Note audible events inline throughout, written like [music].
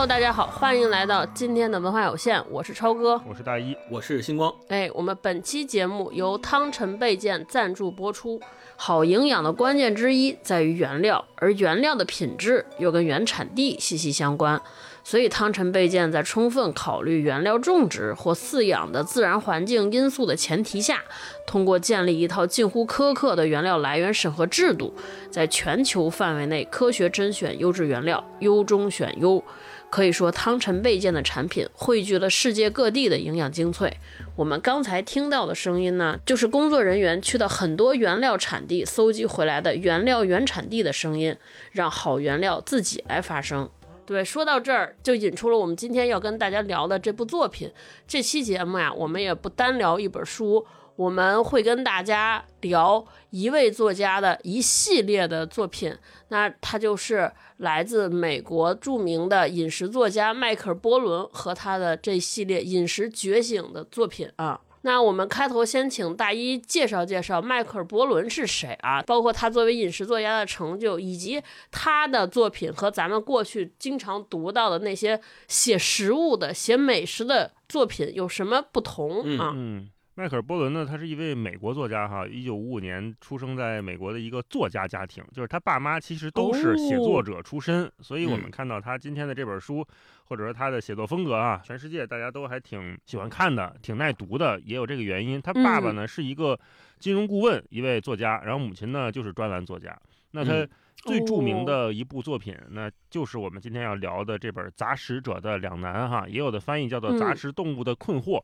Hello，大家好，欢迎来到今天的文化有限，我是超哥，我是大一，我是星光。哎，我们本期节目由汤臣倍健赞助播出。好营养的关键之一在于原料，而原料的品质又跟原产地息息相关。所以，汤臣倍健在充分考虑原料种植或饲养的自然环境因素的前提下，通过建立一套近乎苛刻的原料来源审核制度，在全球范围内科学甄选优质原料，优中选优。可以说，汤臣倍健的产品汇聚了世界各地的营养精粹。我们刚才听到的声音呢，就是工作人员去到很多原料产地搜集回来的原料原产地的声音，让好原料自己来发声。对，说到这儿就引出了我们今天要跟大家聊的这部作品。这期节目呀，我们也不单聊一本书，我们会跟大家聊一位作家的一系列的作品。那他就是来自美国著名的饮食作家迈克尔·波伦和他的这系列《饮食觉醒》的作品啊。那我们开头先请大一介绍介绍迈克尔·伯伦是谁啊？包括他作为饮食作家的成就，以及他的作品和咱们过去经常读到的那些写食物的、写美食的作品有什么不同啊？嗯。迈克尔·波伦呢，他是一位美国作家，哈，一九五五年出生在美国的一个作家家庭，就是他爸妈其实都是写作者出身，所以我们看到他今天的这本书，或者说他的写作风格啊，全世界大家都还挺喜欢看的，挺耐读的，也有这个原因。他爸爸呢是一个金融顾问，一位作家，然后母亲呢就是专栏作家。那他最著名的一部作品，那就是我们今天要聊的这本《杂食者的两难》哈，也有的翻译叫做《杂食动物的困惑》。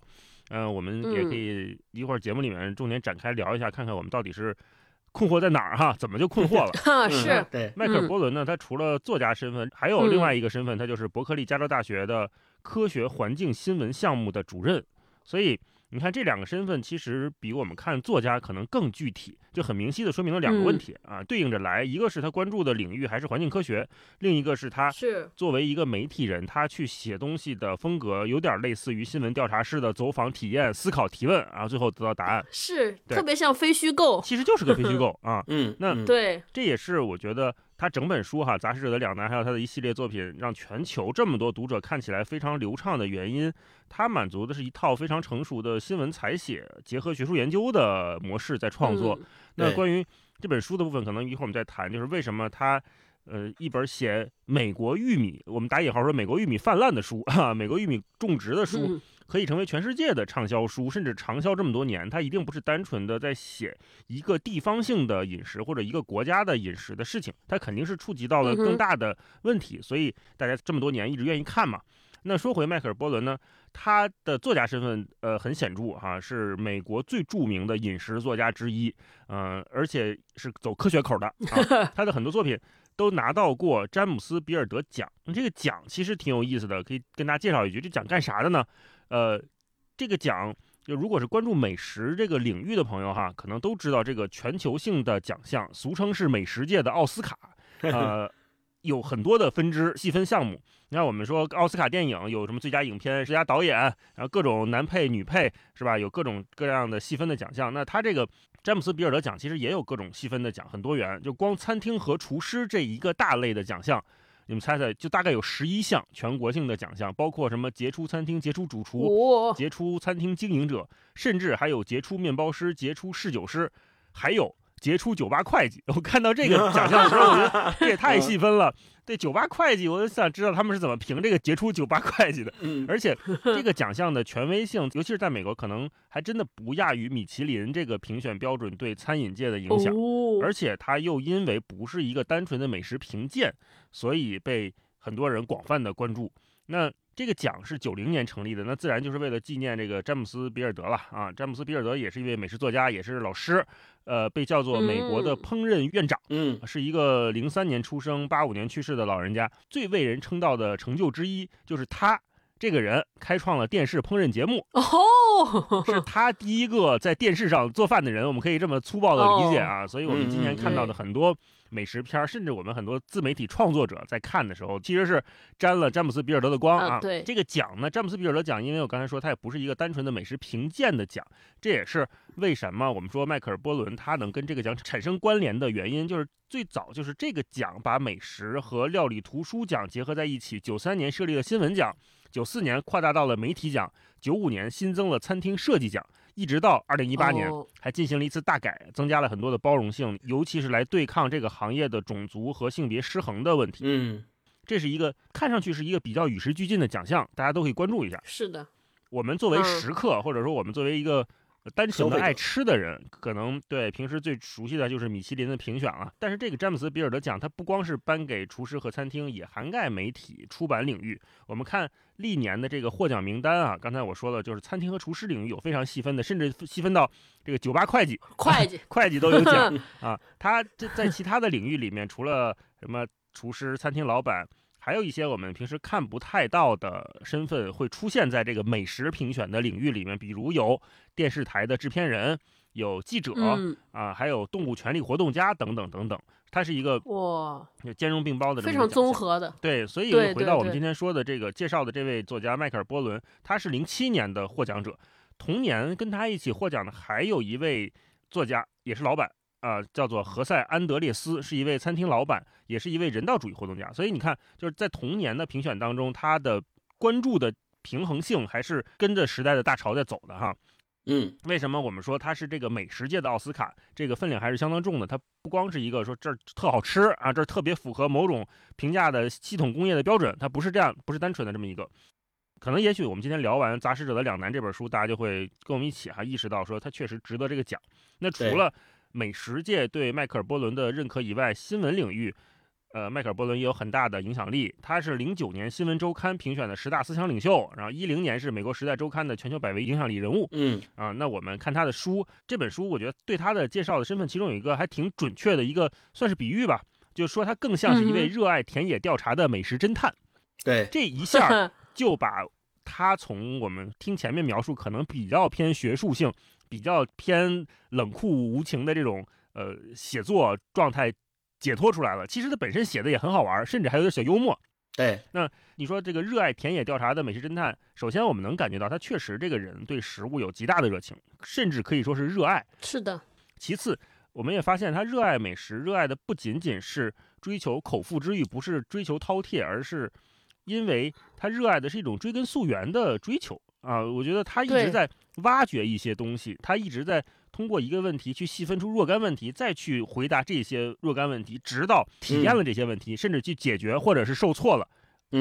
嗯，我们也可以一会儿节目里面重点展开聊一下，看看我们到底是困惑在哪儿哈？怎么就困惑了？[laughs] 是，对。迈克尔·波伦呢，他除了作家身份，还有另外一个身份，他就是伯克利加州大学的科学环境新闻项目的主任，所以。你看这两个身份，其实比我们看作家可能更具体，就很明晰的说明了两个问题啊，对应着来，一个是他关注的领域还是环境科学，另一个是他是。作为一个媒体人，他去写东西的风格有点类似于新闻调查式的走访体验、思考提问，然后最后得到答案，是特别像非虚构，其实就是个非虚构 [laughs] 啊，嗯，那对，这也是我觉得。他整本书哈，《杂食者的两难》，还有他的一系列作品，让全球这么多读者看起来非常流畅的原因，他满足的是一套非常成熟的新闻采写结合学术研究的模式在创作。那关于这本书的部分，可能一会儿我们再谈，就是为什么他，呃，一本写美国玉米，我们打引号说美国玉米泛滥的书，哈，美国玉米种植的书。可以成为全世界的畅销书，甚至长销这么多年，它一定不是单纯的在写一个地方性的饮食或者一个国家的饮食的事情，它肯定是触及到了更大的问题，所以大家这么多年一直愿意看嘛。那说回迈克尔·波伦呢，他的作家身份呃很显著哈，是美国最著名的饮食作家之一，嗯，而且是走科学口的 [laughs] 啊，他的很多作品都拿到过詹姆斯·比尔德奖。这个奖其实挺有意思的，可以跟大家介绍一句，这奖干啥的呢？呃，这个奖就如果是关注美食这个领域的朋友哈，可能都知道这个全球性的奖项，俗称是美食界的奥斯卡，[laughs] 呃，有很多的分支细分项目。你看我们说奥斯卡电影有什么最佳影片、最佳导演，然后各种男配、女配是吧？有各种各样的细分的奖项。那他这个詹姆斯·比尔德奖其实也有各种细分的奖，很多元。就光餐厅和厨师这一个大类的奖项。你们猜猜，就大概有十一项全国性的奖项，包括什么杰出餐厅、杰出主厨、杰出餐厅经营者，甚至还有杰出面包师、杰出侍酒师，还有杰出酒吧会计。[laughs] 我看到这个奖项的时候，我觉得这也太细分了。对，酒吧会计，我就想知道他们是怎么评这个杰出酒吧会计的。而且 [laughs] 这个奖项的权威性，尤其是在美国，可能还真的不亚于米其林这个评选标准对餐饮界的影响。而且它又因为不是一个单纯的美食评鉴。所以被很多人广泛的关注。那这个奖是九零年成立的，那自然就是为了纪念这个詹姆斯·比尔德了啊。詹姆斯·比尔德也是一位美食作家，也是老师，呃，被叫做美国的烹饪院长。嗯，是一个零三年出生、八五年去世的老人家。最为人称道的成就之一，就是他这个人开创了电视烹饪节目，哦，是他第一个在电视上做饭的人，我们可以这么粗暴的理解啊。所以，我们今天看到的很多美食片儿，甚至我们很多自媒体创作者在看的时候，其实是沾了詹姆斯比尔德的光啊。对这个奖呢，詹姆斯比尔德奖，因为我刚才说它也不是一个单纯的美食评鉴的奖，这也是为什么我们说迈克尔波伦他能跟这个奖产生关联的原因，就是最早就是这个奖把美食和料理图书奖结合在一起，九三年设立了新闻奖。九四年扩大到了媒体奖，九五年新增了餐厅设计奖，一直到二零一八年还进行了一次大改，增加了很多的包容性，尤其是来对抗这个行业的种族和性别失衡的问题。嗯，这是一个看上去是一个比较与时俱进的奖项，大家都可以关注一下。是的，我们作为食客，或者说我们作为一个。单纯的爱吃的人，可能对平时最熟悉的就是米其林的评选了。但是这个詹姆斯比尔德奖，它不光是颁给厨师和餐厅，也涵盖媒体、出版领域。我们看历年的这个获奖名单啊，刚才我说了，就是餐厅和厨师领域有非常细分的，甚至细分到这个酒吧会计、会计、[laughs] 会计都有奖 [laughs] 啊。他这在其他的领域里面，除了什么厨师、餐厅老板。还有一些我们平时看不太到的身份会出现在这个美食评选的领域里面，比如有电视台的制片人、有记者啊，还有动物权利活动家等等等等。它是一个哇，兼容并包的，非常综合的。对，所以回到我们今天说的这个介绍的这位作家迈克尔·波伦，他是零七年的获奖者，同年跟他一起获奖的还有一位作家，也是老板。啊，叫做何塞·安德烈斯，是一位餐厅老板，也是一位人道主义活动家。所以你看，就是在同年的评选当中，他的关注的平衡性还是跟着时代的大潮在走的哈。嗯，为什么我们说他是这个美食界的奥斯卡？这个分量还是相当重的。它不光是一个说这儿特好吃啊，这儿特别符合某种评价的系统工业的标准，它不是这样，不是单纯的这么一个。可能也许我们今天聊完《杂食者的两难》这本书，大家就会跟我们一起哈意识到说，他确实值得这个奖。那除了美食界对迈克尔·波伦的认可以外，新闻领域，呃，迈克尔·波伦也有很大的影响力。他是零九年《新闻周刊》评选的十大思想领袖，然后一零年是美国《时代周刊》的全球百位影响力人物。嗯啊，那我们看他的书，这本书我觉得对他的介绍的身份，其中有一个还挺准确的一个，算是比喻吧，就是说他更像是一位热爱田野调查的美食侦探。对，这一下 [laughs] 就把他从我们听前面描述可能比较偏学术性。比较偏冷酷无情的这种呃写作状态解脱出来了。其实他本身写的也很好玩，甚至还有点小幽默。对，那你说这个热爱田野调查的美食侦探，首先我们能感觉到他确实这个人对食物有极大的热情，甚至可以说是热爱。是的。其次，我们也发现他热爱美食，热爱的不仅仅是追求口腹之欲，不是追求饕餮，而是因为他热爱的是一种追根溯源的追求。啊，我觉得他一直在挖掘一些东西，他一直在通过一个问题去细分出若干问题，再去回答这些若干问题，直到体验了这些问题，甚至去解决或者是受挫了，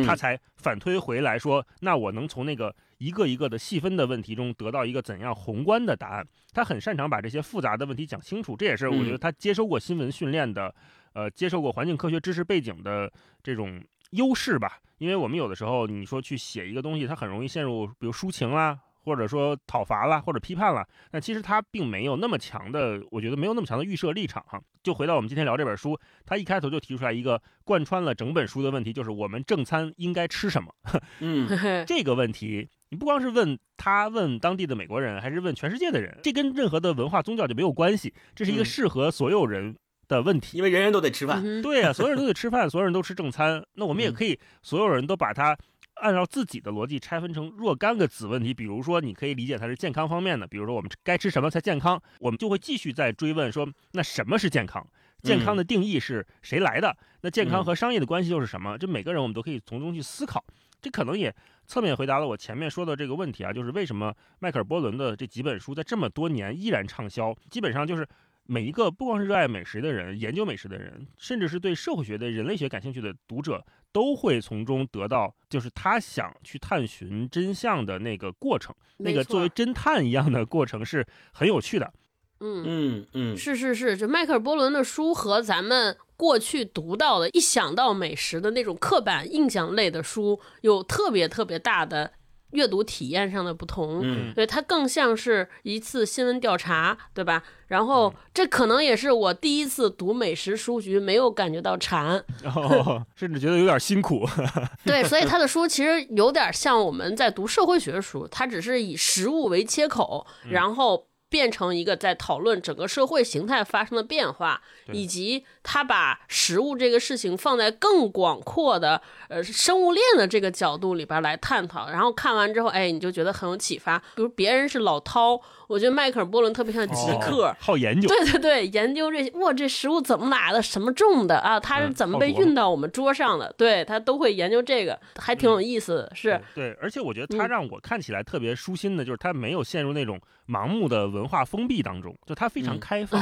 他才反推回来说，那我能从那个一个一个的细分的问题中得到一个怎样宏观的答案？他很擅长把这些复杂的问题讲清楚，这也是我觉得他接受过新闻训练的，呃，接受过环境科学知识背景的这种。优势吧，因为我们有的时候你说去写一个东西，它很容易陷入比如抒情啦，或者说讨伐了，或者批判了。那其实他并没有那么强的，我觉得没有那么强的预设立场哈。就回到我们今天聊这本书，他一开头就提出来一个贯穿了整本书的问题，就是我们正餐应该吃什么？[laughs] 嗯，[laughs] 这个问题你不光是问他，问当地的美国人，还是问全世界的人，这跟任何的文化宗教就没有关系，这是一个适合所有人。的问题，因为人人都得吃饭，对呀，所有人都得吃饭，所有人都吃正餐，那我们也可以，所有人都把它按照自己的逻辑拆分成若干个子问题。比如说，你可以理解它是健康方面的，比如说我们该吃什么才健康，我们就会继续再追问说，那什么是健康？健康的定义是谁来的？那健康和商业的关系又是什么？这每个人我们都可以从中去思考。这可能也侧面回答了我前面说的这个问题啊，就是为什么迈克尔·波伦的这几本书在这么多年依然畅销？基本上就是。每一个不光是热爱美食的人、研究美食的人，甚至是对社会学的人类学感兴趣的读者，都会从中得到，就是他想去探寻真相的那个过程，那个作为侦探一样的过程是很有趣的。嗯嗯嗯，是是是，就迈克尔·波伦的书和咱们过去读到的，一想到美食的那种刻板印象类的书，有特别特别大的阅读体验上的不同，嗯对它更像是一次新闻调查，对吧？然后这可能也是我第一次读美食书局没有感觉到馋，哦，甚至觉得有点辛苦。[laughs] 对，所以他的书其实有点像我们在读社会学书，它只是以食物为切口，然后变成一个在讨论整个社会形态发生的变化，以及他把食物这个事情放在更广阔的呃生物链的这个角度里边来探讨。然后看完之后，哎，你就觉得很有启发。比如别人是老饕，我觉得迈克尔·波伦特别像极客。哦好研究。对对对，研究这些，哇，这食物怎么来的，什么种的啊？它是嗯怎么被运到我们桌上的？对他都会研究这个，还挺有意思的。是，对，而且我觉得嗯他让我看起来特别舒心的，就是他没有陷入那种盲目的文化封闭当中，就他非常嗯开放。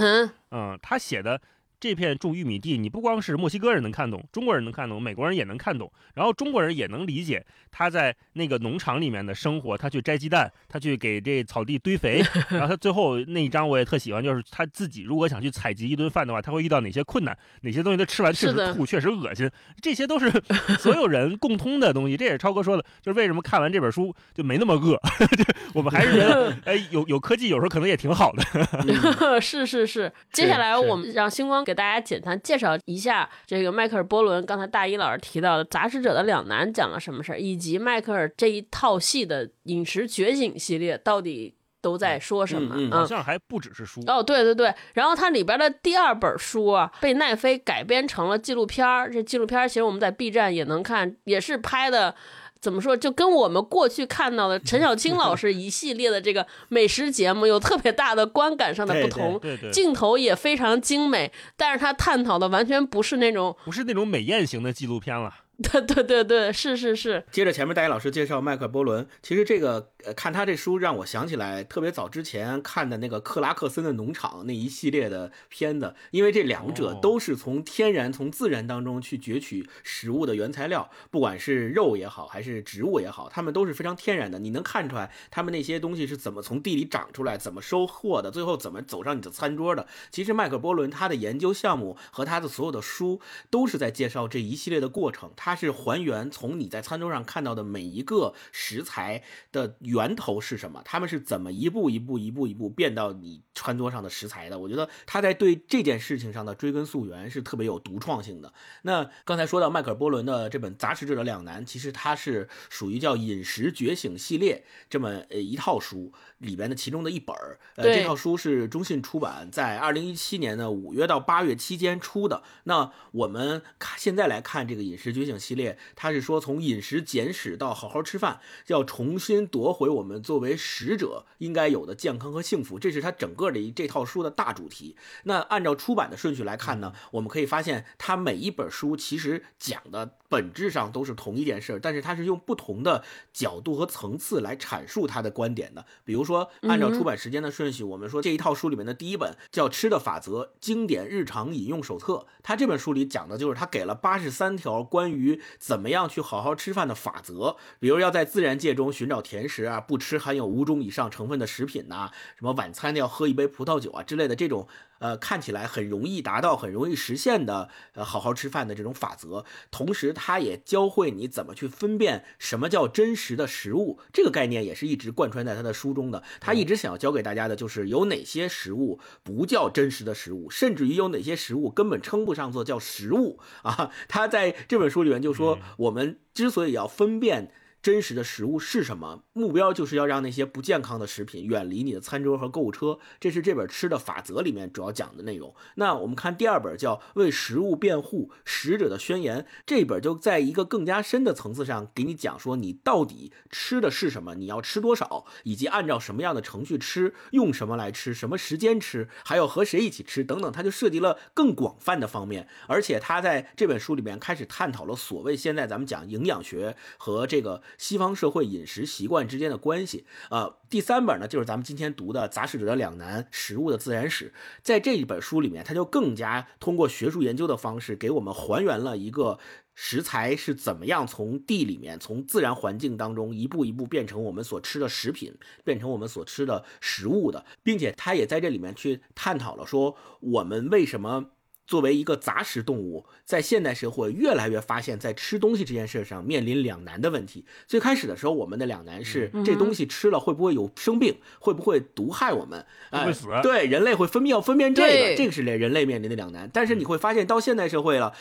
嗯，他写的这片种玉米地，你不光是墨西哥人能看懂，中国人能看懂，美国人也能看懂，然后中国人也能理解他在那个农场里面的生活，他去摘鸡蛋，他去给这草地堆肥，[laughs] 然后他最后那一张我也特喜欢，就是他自己如果想去采集一顿饭的话，他会遇到哪些困难，哪些东西他吃完确实吐，确实恶心，这些都是 [laughs] 所有人共通的东西。这也是超哥说的，就是为什么看完这本书就没那么饿，[laughs] 我们还是觉得，哎，有有科技有时候可能也挺好的。是是是。接下来我们让星光给大家简单介绍一下这个迈克尔·波伦，刚才大一老师提到的《杂食者的两难》讲了什么事儿，以及迈克尔这一套系的饮食觉醒系列到底都在说什么？嗯嗯好像还不只是书，哦，对对对，然后它里边的第二本书啊，被奈飞改编成了纪录片儿。这纪录片儿其实我们在 B 站也能看，也是拍的。怎么说？就跟我们过去看到的陈小青老师一系列的这个美食节目有特别大的观感上的不同，对对，镜头也非常精美，但是他探讨的完全不是那种，不是那种美艳型的纪录片了。[laughs] 对对对对，是是是，接着前面大一老师介绍迈克尔·波伦，其实这个呃看他这书让我想起来特别早之前看的那个克拉克森的农场那一系列的片子，因为这两者哦都是从天然、从自然当中去攫取食物的原材料，不管是肉也好，还是植物也好，它们都是非常天然的。你能看出来他们那些东西是怎么从地里长出来，怎么收获的，最后怎么走上你的餐桌的。其实麦克尔·波伦他的研究项目和他的所有的书都是在介绍这一系列的过程，它是还原从你在餐桌上看到的每一个食材的源头是什么，他们是怎么一步一步、一步一步变到你餐桌上的食材的。我觉得他在对这件事情上的追根溯源是特别有独创性的。那刚才说到迈克尔·波伦的这本《杂食者的两难》，其实它是属于叫《饮食觉醒》系列这么呃一套书里边的其中的一本儿。呃，这套书是中信出版在二零一七年的五月到八月期间出的。那我们看现在来看这个《饮食觉醒》系列，它是说从饮食简史到好好吃饭，要重新夺回我们作为使者应该有的健康和幸福，这是它整个的一这套书的大主题。那按照出版的顺序来看呢，我们可以发现它每一本书其实讲的本质上都是同一件事儿，但是它是用不同的角度和层次来阐述它的观点的。比如说，按照出版时间的顺序，我们说这一套书里面的第一本叫《吃的法则：经典日常饮用手册》，它这本书里讲的就是它给了八十三条关于怎么样去好好吃饭的法则，比如要在自然界中寻找甜食啊，不吃含有五种以上成分的食品呐、什么晚餐要喝一杯葡萄酒啊之类的这种。呃，看起来很容易达到、很容易实现的，呃，好好吃饭的这种法则。同时，它也教会你怎么去分辨什么叫真实的食物，这个概念也是一直贯穿在他的书中的。他一直想要教给大家的就是有哪些食物不叫真实的食物，甚至于有哪些食物根本称不上做叫食物啊。[laughs] 他在这本书里面就说，我们之所以要分辨。真实的食物是什么？目标就是要让那些不健康的食品远离你的餐桌和购物车，这是这本《吃的法则》里面主要讲的内容。那我们看第二本叫《为食物辩护：食者的宣言》，这本就在一个更加深的层次上给你讲说，你到底吃的是什么，你要吃多少，以及按照什么样的程序吃，用什么来吃，什么时间吃，还要和谁一起吃等等，它就涉及了更广泛的方面。而且他在这本书里面开始探讨了所谓现在咱们讲营养学和这个。西方社会饮食习惯之间的关系、呃，第三本呢就是咱们今天读的《杂食者的两难：食物的自然史》。在这一本书里面，它就更加通过学术研究的方式，给我们还原了一个食材是怎么样从地里面、从自然环境当中一步一步变成我们所吃的食品，变成我们所吃的食物的，并且它也在这里面去探讨了说我们为什么。作为一个杂食动物，在现代社会越来越发现，在吃东西这件事上面临两难的问题。最开始的时候，我们的两难是这东西吃了会不会有生病，会不会毒害我们？会死？对，人类会分泌要分辨这个，这个是人类面临的两难。但是你会发现，到现代社会了。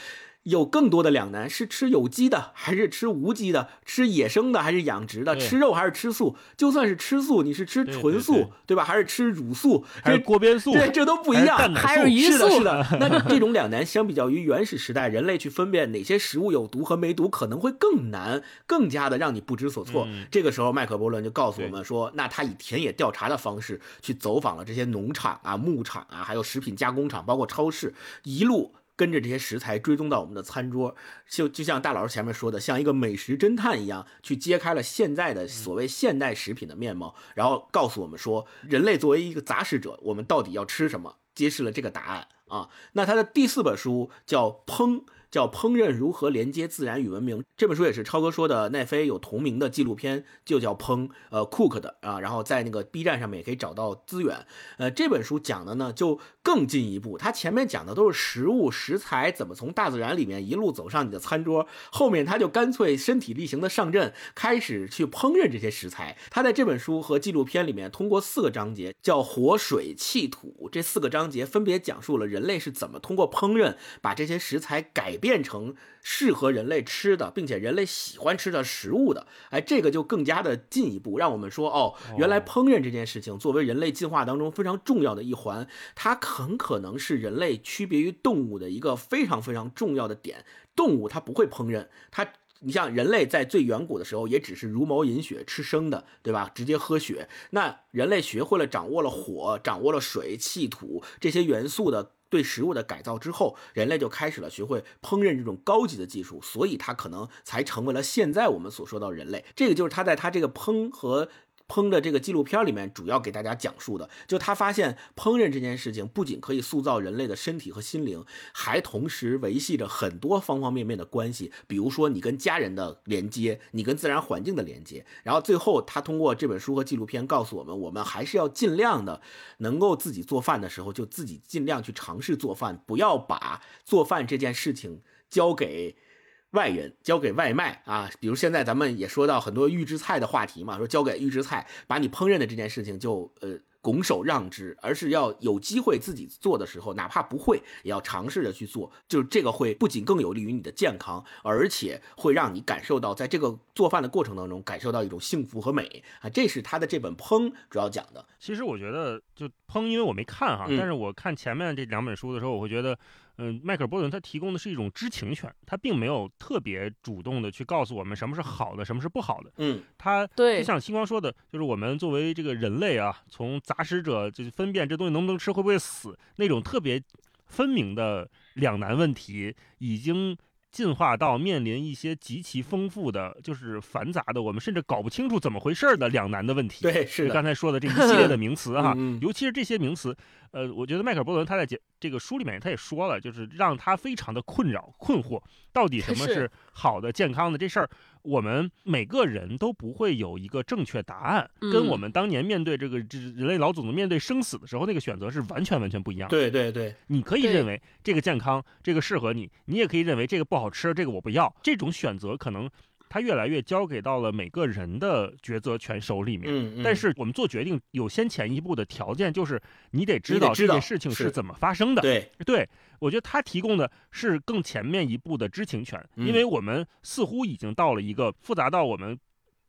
有更多的两难，是吃有机的还是吃无机的？吃野生的还是养殖的？吃肉还是吃素？就算是吃素，你是吃纯素，对对吧？还是吃乳素？还是这锅边素？对，这都不一样。还是鱼是的，素是的。那这种两难，相比较于原始时代，人类去分辨哪些食物有毒和没毒，可能会更难，更加的让你不知所措。嗯这个时候，麦克伯伦就告诉我们说，那他以田野调查的方式去走访了这些农场啊、牧场啊，还有食品加工厂，包括超市，一路。跟着这些食材追踪到我们的餐桌，就就像大老师前面说的，像一个美食侦探一样，去揭开了现在的所谓现代食品的面貌，然后告诉我们说，人类作为一个杂食者，我们到底要吃什么，揭示了这个答案啊。那他的第四本书叫《烹》。叫《烹饪如何连接自然与文明》这本书也是超哥说的，奈飞有同名的纪录片，就叫《烹》，呃，Cook 的啊，然后在那个 B 站上面也可以找到资源。呃，这本书讲的呢就更进一步，他前面讲的都是食物食材怎么从大自然里面一路走上你的餐桌，后面他就干脆身体力行的上阵，开始去烹饪这些食材。他在这本书和纪录片里面通过四个章节，叫火、水、气、土，这四个章节分别讲述了人类是怎么通过烹饪把这些食材改。变成适合人类吃的，并且人类喜欢吃的食物的，哎，这个就更加的进一步，让我们说，哦，原来烹饪这件事情作为人类进化当中非常重要的一环，它很可能是人类区别于动物的一个非常非常重要的点。动物它不会烹饪，它。你像人类在最远古的时候，也只是茹毛饮血，吃生的，对吧？直接喝血。那人类学会了掌握了火，掌握了水、气、土这些元素的对食物的改造之后，人类就开始了学会烹饪这种高级的技术，所以它可能才成为了现在我们所说到人类。这个就是它在它这个烹和。烹的这个纪录片里面主要给大家讲述的，就他发现烹饪这件事情不仅可以塑造人类的身体和心灵，还同时维系着很多方方面面的关系，比如说你跟家人的连接，你跟自然环境的连接。然后最后他通过这本书和纪录片告诉我们，我们还是要尽量的能够自己做饭的时候就自己尽量去尝试做饭，不要把做饭这件事情交给。外人交给外卖啊，比如现在咱们也说到很多预制菜的话题嘛，说交给预制菜，把你烹饪的这件事情就呃拱手让之，而是要有机会自己做的时候，哪怕不会，也要尝试着去做。就是这个会不仅更有利于你的健康，而且会让你感受到在这个做饭的过程当中感受到一种幸福和美啊。这是他的这本《烹》主要讲的。其实我觉得就烹，因为我没看哈，嗯但是我看前面这两本书的时候，我会觉得。嗯，迈克尔·波顿他提供的是一种知情权，他并没有特别主动的去告诉我们什么是好的，什么是不好的。嗯，他对就像星光说的，就是我们作为这个人类啊，从杂食者就分辨这东西能不能吃，会不会死那种特别分明的两难问题，已经进化到面临一些极其丰富的，就是繁杂的，我们甚至搞不清楚怎么回事儿的两难的问题。对，是，刚才说的这一系列的名词哈，[laughs] 尤其是这些名词，呃，我觉得迈克尔·波伦他在解这个书里面他也说了，就是让他非常的困扰、困惑，到底什么是。是好的、健康的这事儿，我们每个人都不会有一个正确答案，跟嗯我们当年面对这个这人类老祖宗面对生死的时候那个选择是完全完全不一样的。对对对，你可以认为这个健康，这个适合你，你也可以认为这个不好吃，这个我不要。这种选择可能它越来越交给到了每个人的抉择权手里面。嗯，嗯但是我们做决定有先前一步的条件，就是你得知道这件事情是是怎么发生的。对，对，我觉得他提供的是更前面一步的知情权，嗯因为我们似乎已经到了一个复杂到我们。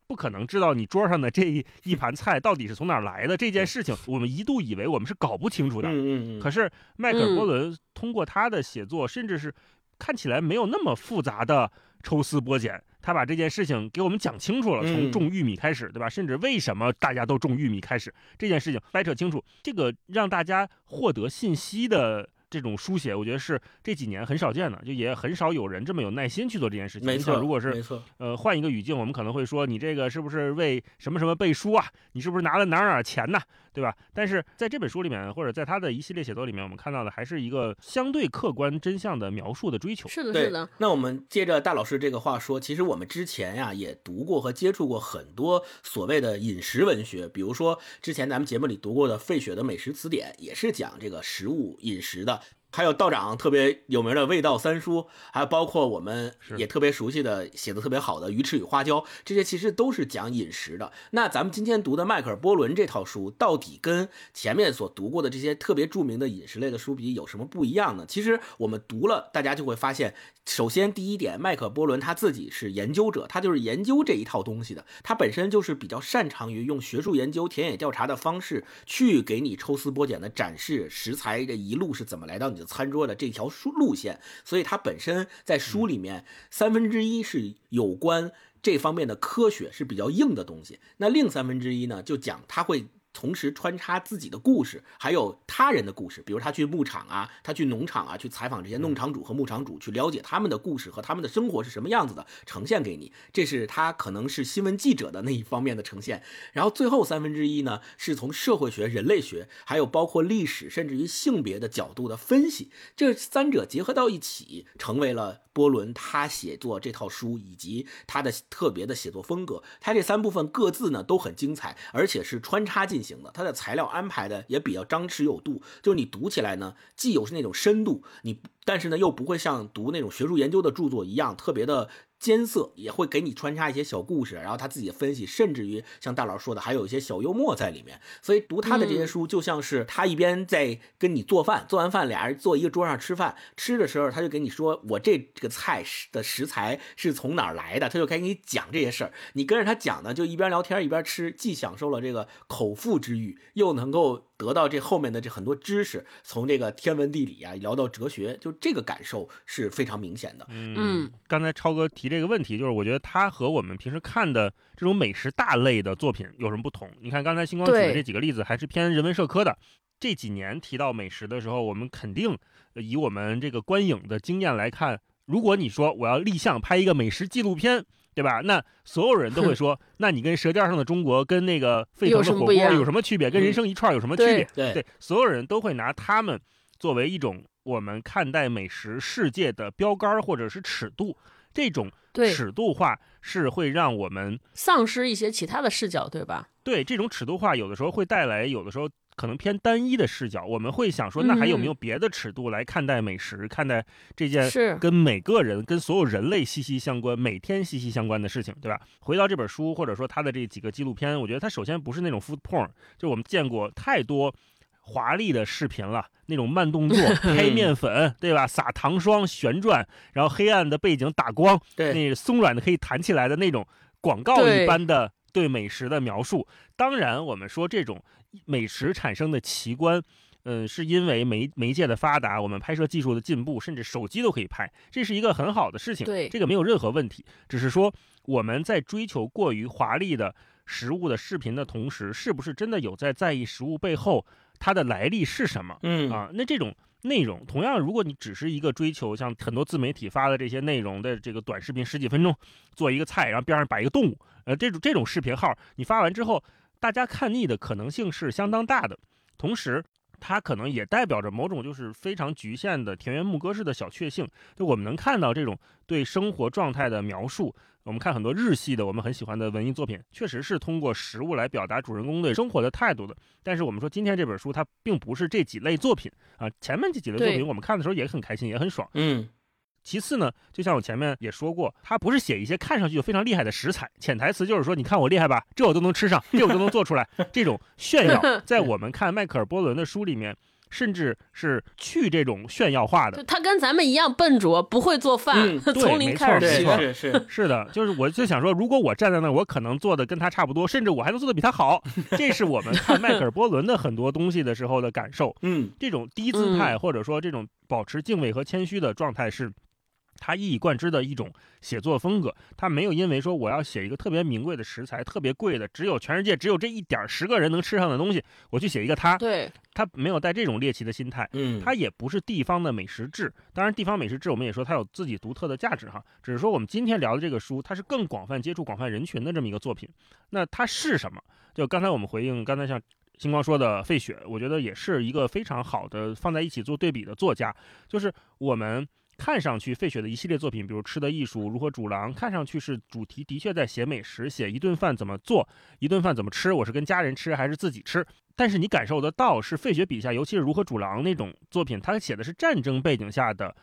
不可能知道你桌上的这一一盘菜到底是从哪儿来的这件事情，我们一度以为我们是搞不清楚的。嗯嗯嗯，可是迈克尔·嗯波伦通过他的写作，甚至是看起来没有那么复杂的抽丝剥茧，他把这件事情给我们讲清楚了，从嗯种玉米开始，对吧？甚至为什么大家都种玉米开始，这件事情掰扯清楚，这个让大家获得信息的。这种书写，我觉得是这几年很少见的，就也很少有人这么有耐心去做这件事情。没错，如果是没错，呃，换一个语境，我们可能会说，你这个是不是为什么什么背书啊？你是不是拿了哪儿哪儿钱呢？对吧？但是在这本书里面，或者在他的一系列写作里面，我们看到的还是一个相对客观真相的描述的追求。是的，是的，那我们接着大老师这个话说，其实我们之前呀也读过和接触过很多所谓的饮食文学，比如说之前咱们节目里读过的费雪的美食词典，也是讲这个食物饮食的。还有道长特别有名的《味道三叔》，还有包括我们也特别熟悉的、写的特别好的《鱼翅与花椒》，这些其实都是讲饮食的。那咱们今天读的迈克尔·波伦这套书，到底跟前面所读过的这些特别著名的饮食类的书比有什么不一样呢？其实我们读了，大家就会发现，首先第一点，迈克尔·波伦他自己是研究者，他就是研究这一套东西的，他本身就是比较擅长于用学术研究、田野调查的方式去给你抽丝剥茧的展示食材这一路是怎么来到你的。餐桌的这条书路线，所以它本身在书里面三分之一是有关这方面的科学，是比较硬的东西。那另三分之一呢，就讲它会。同时穿插自己的故事，还有他人的故事，比如他去牧场啊，他去农场啊，去采访这些农场主和牧场主，去了解他们的故事和他们的生活是什么样子的，呈现给你。这是他可能是新闻记者的那一方面的呈现。然后最后三分之一呢，是从社会学、人类学，还有包括历史，甚至于性别的角度的分析，这三者结合到一起，成为了波伦他写作这套书以及他的特别的写作风格。他这三部分各自呢都很精彩，而且是穿插进。行的，它的材料安排的也比较张弛有度，就是你读起来呢，既有是那种深度，你但是呢又不会像读那种学术研究的著作一样特别的。艰涩也会给你穿插一些小故事，然后他自己分析，甚至于像大佬说的，还有一些小幽默在里面。所以读他的这些书，就像是他一边在跟你做饭，做完饭俩人坐一个桌上吃饭，吃的时候他就给你说我这这个菜的食材是从哪儿来的，他就该给你讲这些事儿。你跟着他讲呢，就一边聊天一边吃，既享受了这个口腹之欲，又能够。得到这后面的这很多知识，从这个天文地理啊聊到哲学，就这个感受是非常明显的。嗯，刚才超哥提这个问题，就是我觉得他和我们平时看的这种美食大类的作品有什么不同？你看刚才星光举的这几个例子，还是偏人文社科的。这几年提到美食的时候，我们肯定以我们这个观影的经验来看，如果你说我要立项拍一个美食纪录片。对吧？那所有人都会说，那你跟《舌尖上的中国》跟那个沸腾的火锅有什么区别？跟人生一串有什么区别？对，所有人都会拿他们作为一种我们看待美食世界的标杆或者是尺度。这种尺度化是会让我们丧失一些其他的视角，对吧？对，这种尺度化有的时候会带来，有的时候。可能偏单一的视角，我们会想说，那还有没有别的尺度来看待美食，看待这件跟每个人、跟所有人类息息相关、每天息息相关的事情，对吧？回到这本书，或者说他的这几个纪录片，我觉得它首先不是那种 food porn，就我们见过太多华丽的视频了，那种慢动作 [laughs] 拍面粉，对吧？撒糖霜旋转，然后黑暗的背景打光，那松软的可以弹起来的那种广告一般的对美食的描述。当然，我们说这种。美食产生的奇观，嗯，是因为媒媒介的发达，我们拍摄技术的进步，甚至手机都可以拍，这是一个很好的事情。对，这个没有任何问题。只是说我们在追求过于华丽的食物的视频的同时，是不是真的有在在意食物背后它的来历是什么？嗯啊，那这种内容，同样，如果你只是一个追求像很多自媒体发的这些内容的这个短视频，十几分钟做一个菜，然后边上摆一个动物，呃，这种这种视频号，你发完之后。大家看腻的可能性是相当大的，同时，它可能也代表着某种就是非常局限的田园牧歌式的小确幸。就我们能看到这种对生活状态的描述，我们看很多日系的我们很喜欢的文艺作品，确实是通过食物来表达主人公对生活的态度的。但是我们说今天这本书它并不是这几类作品啊，前面这几类作品我们看的时候也很开心，也很爽。嗯。其次呢，就像我前面也说过，他不是写一些看上去就非常厉害的食材，潜台词就是说，你看我厉害吧，这我都能吃上，这我都能做出来。这种炫耀，[laughs] 在我们看迈克尔·波伦的书里面，甚至是去这种炫耀化的。他跟咱们一样笨拙，不会做饭，[laughs] 从零开始学。是是是的，就是我就想说，如果我站在那，我可能做的跟他差不多，甚至我还能做的比他好。这是我们看迈克尔·波伦的很多东西的时候的感受。嗯，这种低姿态或者说这种保持敬畏和谦虚的状态是。他一以贯之的一种写作风格，他没有因为说我要写一个特别名贵的食材、特别贵的，只有全世界只有这一点十个人能吃上的东西，我去写一个它。对，他没有带这种猎奇的心态。嗯，他也不是地方的美食志。当然，地方美食志我们也说它有自己独特的价值哈。只是说我们今天聊的这个书，它是更广泛接触广泛人群的这么一个作品。那它是什么？就刚才我们回应，刚才像星光说的费雪，我觉得也是一个非常好的放在一起做对比的作家，就是我们。看上去费雪的一系列作品，比如《吃的艺术》《如何煮狼》，看上去是主题的确在写美食，写一顿饭怎么做，一顿饭怎么吃，我是跟家人吃还是自己吃。但是你感受得到是费雪笔下，尤其是《如何煮狼》那种作品，他写的是战争背景下的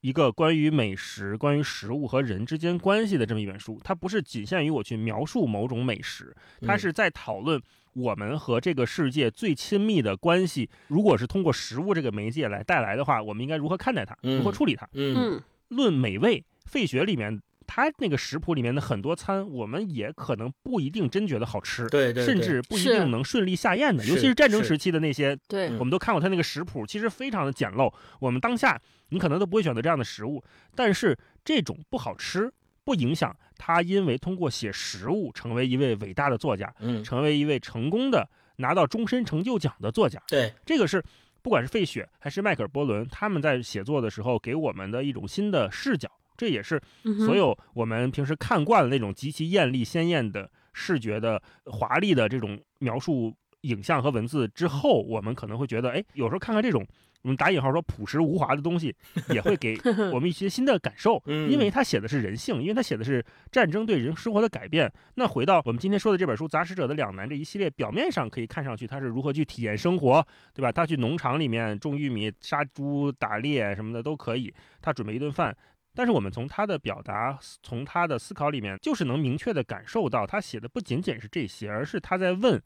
一个关于美食、关于食物和人之间关系的这么一本书。它不是仅限于我去描述某种美食，它嗯是在讨论我们和这个世界最亲密的关系。如果是通过食物这个媒介来带来的话，我们应该如何看待它，嗯如何处理它？嗯嗯论美味，费雪里面。他那个食谱里面的很多餐，我们也可能不一定真觉得好吃，对对，对甚至不一定能顺利下咽的。尤其是战争时期的那些对，嗯我们都看过他那个食谱，其实非常的简陋。我们当下你可能都不会选择这样的食物，但是这种不好吃不影响他因为通过写实物成为一位伟大的作家，嗯成为一位成功的拿到终身成就奖的作家。对，这个是不管是费雪还是迈克尔·波伦，他们在写作的时候给我们的一种新的视角。这也是所有我们平时看惯了那种极其艳丽鲜艳的视觉的华丽的这种描述影像和文字之后，我们可能会觉得，哎，有时候看看这种我们打引号说朴实无华的东西，[laughs] 也会给我们一些新的感受。[laughs] 嗯因为他写的是人性，因为他写的是战争对人生活的改变。那回到我们今天说的这本书《杂食者的两难》这一系列，表面上可以看上去他是如何去体验生活，对吧？他去农场里面种玉米、杀猪、打猎什么的都可以，他准备一顿饭。但是我们从他的表达，从他的思考里面，就是能明确的感受到，他写的不仅仅是这些，而是他在问。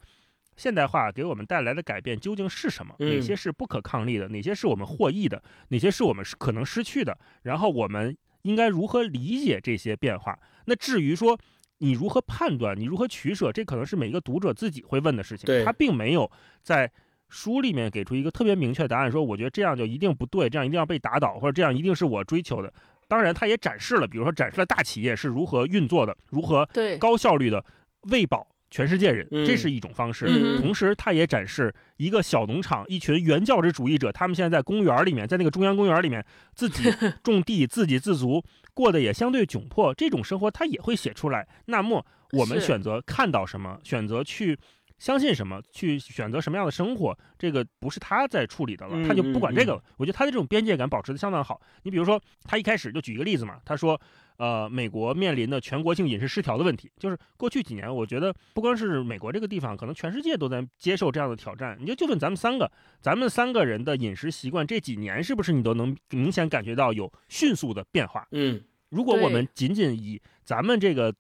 现代化给我们带来的改变究竟是什么？嗯哪些是不可抗力的？哪些是我们获益的？哪些是我们是可能失去的？然后我们应该如何理解这些变化？那至于说你如何判断，你如何取舍，这可能是每一个读者自己会问的事情。他并没有在书里面给出一个特别明确的答案，说我觉得这样就一定不对，这样一定要被打倒，或者这样一定是我追求的。当然，他也展示了，比如说展示了大企业是如何运作的，如何对，高效率的喂饱全世界人，嗯这是一种方式。嗯同时，他也展示一个小农场，一群原教旨主义者，他们现在在公园里面，在那个中央公园里面自己 [laughs] 种地，自给自足，过得也相对窘迫。这种生活他也会写出来。那么，我们选择看到什么，选择去。相信什么，去选择什么样的生活，这个不是他在处理的了，嗯他就不管这个嗯了。我觉得他的这种边界感保持的相当好。你比如说，他一开始就举一个例子嘛，他说，呃，美国面临的全国性饮食失调的问题，就是过去几年，我觉得不光是美国这个地方，可能全世界都在接受这样的挑战。你就就问咱们三个，咱们三个人的饮食习惯这几年是不是你都能明显感觉到有迅速的变化？嗯如果我们仅仅以咱们这个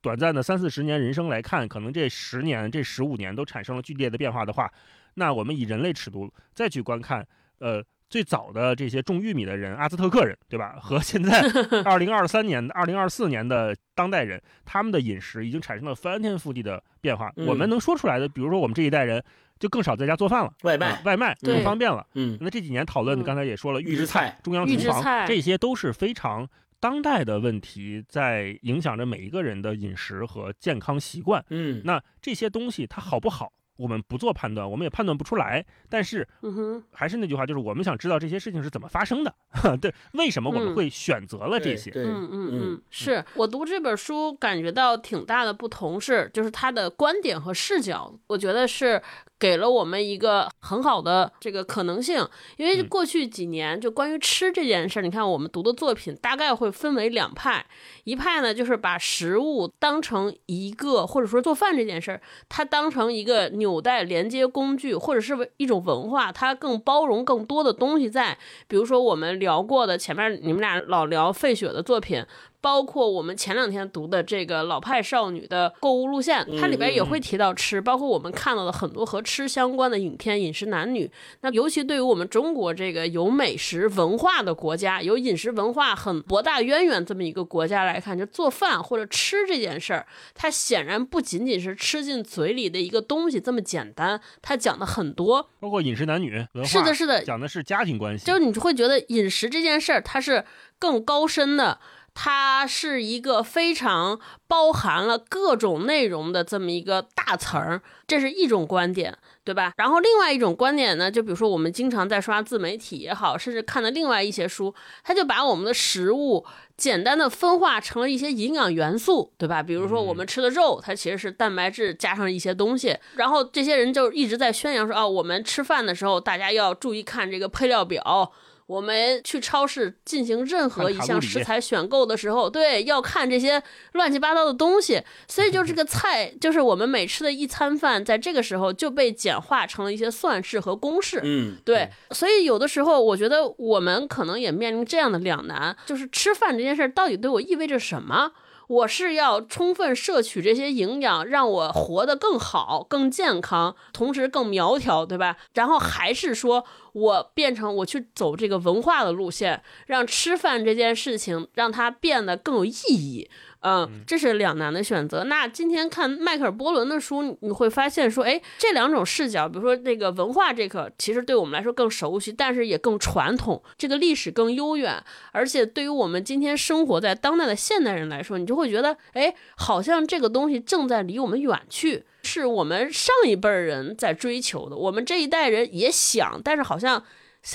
短暂的三四十年人生来看，可能这十年、这十五年都产生了剧烈的变化的话，那我们以人类尺度再去观看，呃，最早的这些种玉米的人，阿兹特克人，对吧？和现在 [laughs] 二零二三年、二零二四年的当代人，他们的饮食已经产生了翻天覆地的变化。嗯我们能说出来的，比如说我们这一代人就更少在家做饭了，外卖啊外卖对更方便了。嗯那这几年讨论刚才也说了，预制菜中央厨房，这些都是非常当代的问题，在影响着每一个人的饮食和健康习惯。嗯那这些东西它好不好，我们不做判断，我们也判断不出来。但是嗯哼，还是那句话，就是我们想知道这些事情是怎么发生的，[laughs] 对，为什么我们嗯会选择了这些？嗯嗯嗯，是我读这本书感觉到挺大的不同是，就是他的观点和视角，我觉得是给了我们一个很好的这个可能性。因为嗯过去几年，就关于吃这件事儿，你看我们读的作品大概会分为两派，一派呢就是把食物当成一个，或者说做饭这件事儿，它当成一个纽带连接工具，或者是一种文化，它更包容更多的东西在。比如说我们聊过的前面你们俩老聊费雪的作品，包括我们前两天读的这个老派少女的购物路线，它里边也会提到吃，包括我们看到的很多和吃相关的影片《饮食男女》。那尤其对于我们中国这个有美食文化的国家，有饮食文化很博大渊源这么一个国家来看，就做饭或者吃这件事儿，它显然不仅仅是吃进嘴里的一个东西这么简单，它讲的很多。包括饮食男女文化，是的，是的，讲的是家庭关系。就是你会觉得饮食这件事儿，它是更高深的，它是一个非常包含了各种内容的这么一个大词儿，这是一种观点，对吧？然后另外一种观点呢，就比如说我们经常在刷自媒体也好，甚至看的另外一些书，它就把我们的食物简单的分化成了一些营养元素，对吧？比如说我们吃的肉，它其实是蛋白质加上一些东西，然后这些人就一直在宣扬说，啊，我们吃饭的时候大家要注意看这个配料表。我们去超市进行任何一项食材选购的时候，对，要看这些乱七八糟的东西。所以就这个菜，就是我们每吃的一餐饭，在这个时候就被简化成了一些算式和公式。嗯，对，所以有的时候我觉得我们可能也面临这样的两难，就是吃饭这件事到底对我意味着什么？我是要充分摄取这些营养，让我活得更好、更健康，同时更苗条，对吧？然后还是说我变成我去走这个文化的路线，让吃饭这件事情让它变得更有意义。嗯，这是两难的选择。那今天看迈克尔·波伦的书，你会发现说，哎，这两种视角，比如说那个文化这个，其实对我们来说更熟悉，但是也更传统，这个历史更悠远，而且对于我们今天生活在当代的现代人来说，你就会觉得，哎，好像这个东西正在离我们远去，是我们上一辈儿人在追求的，我们这一代人也想，但是好像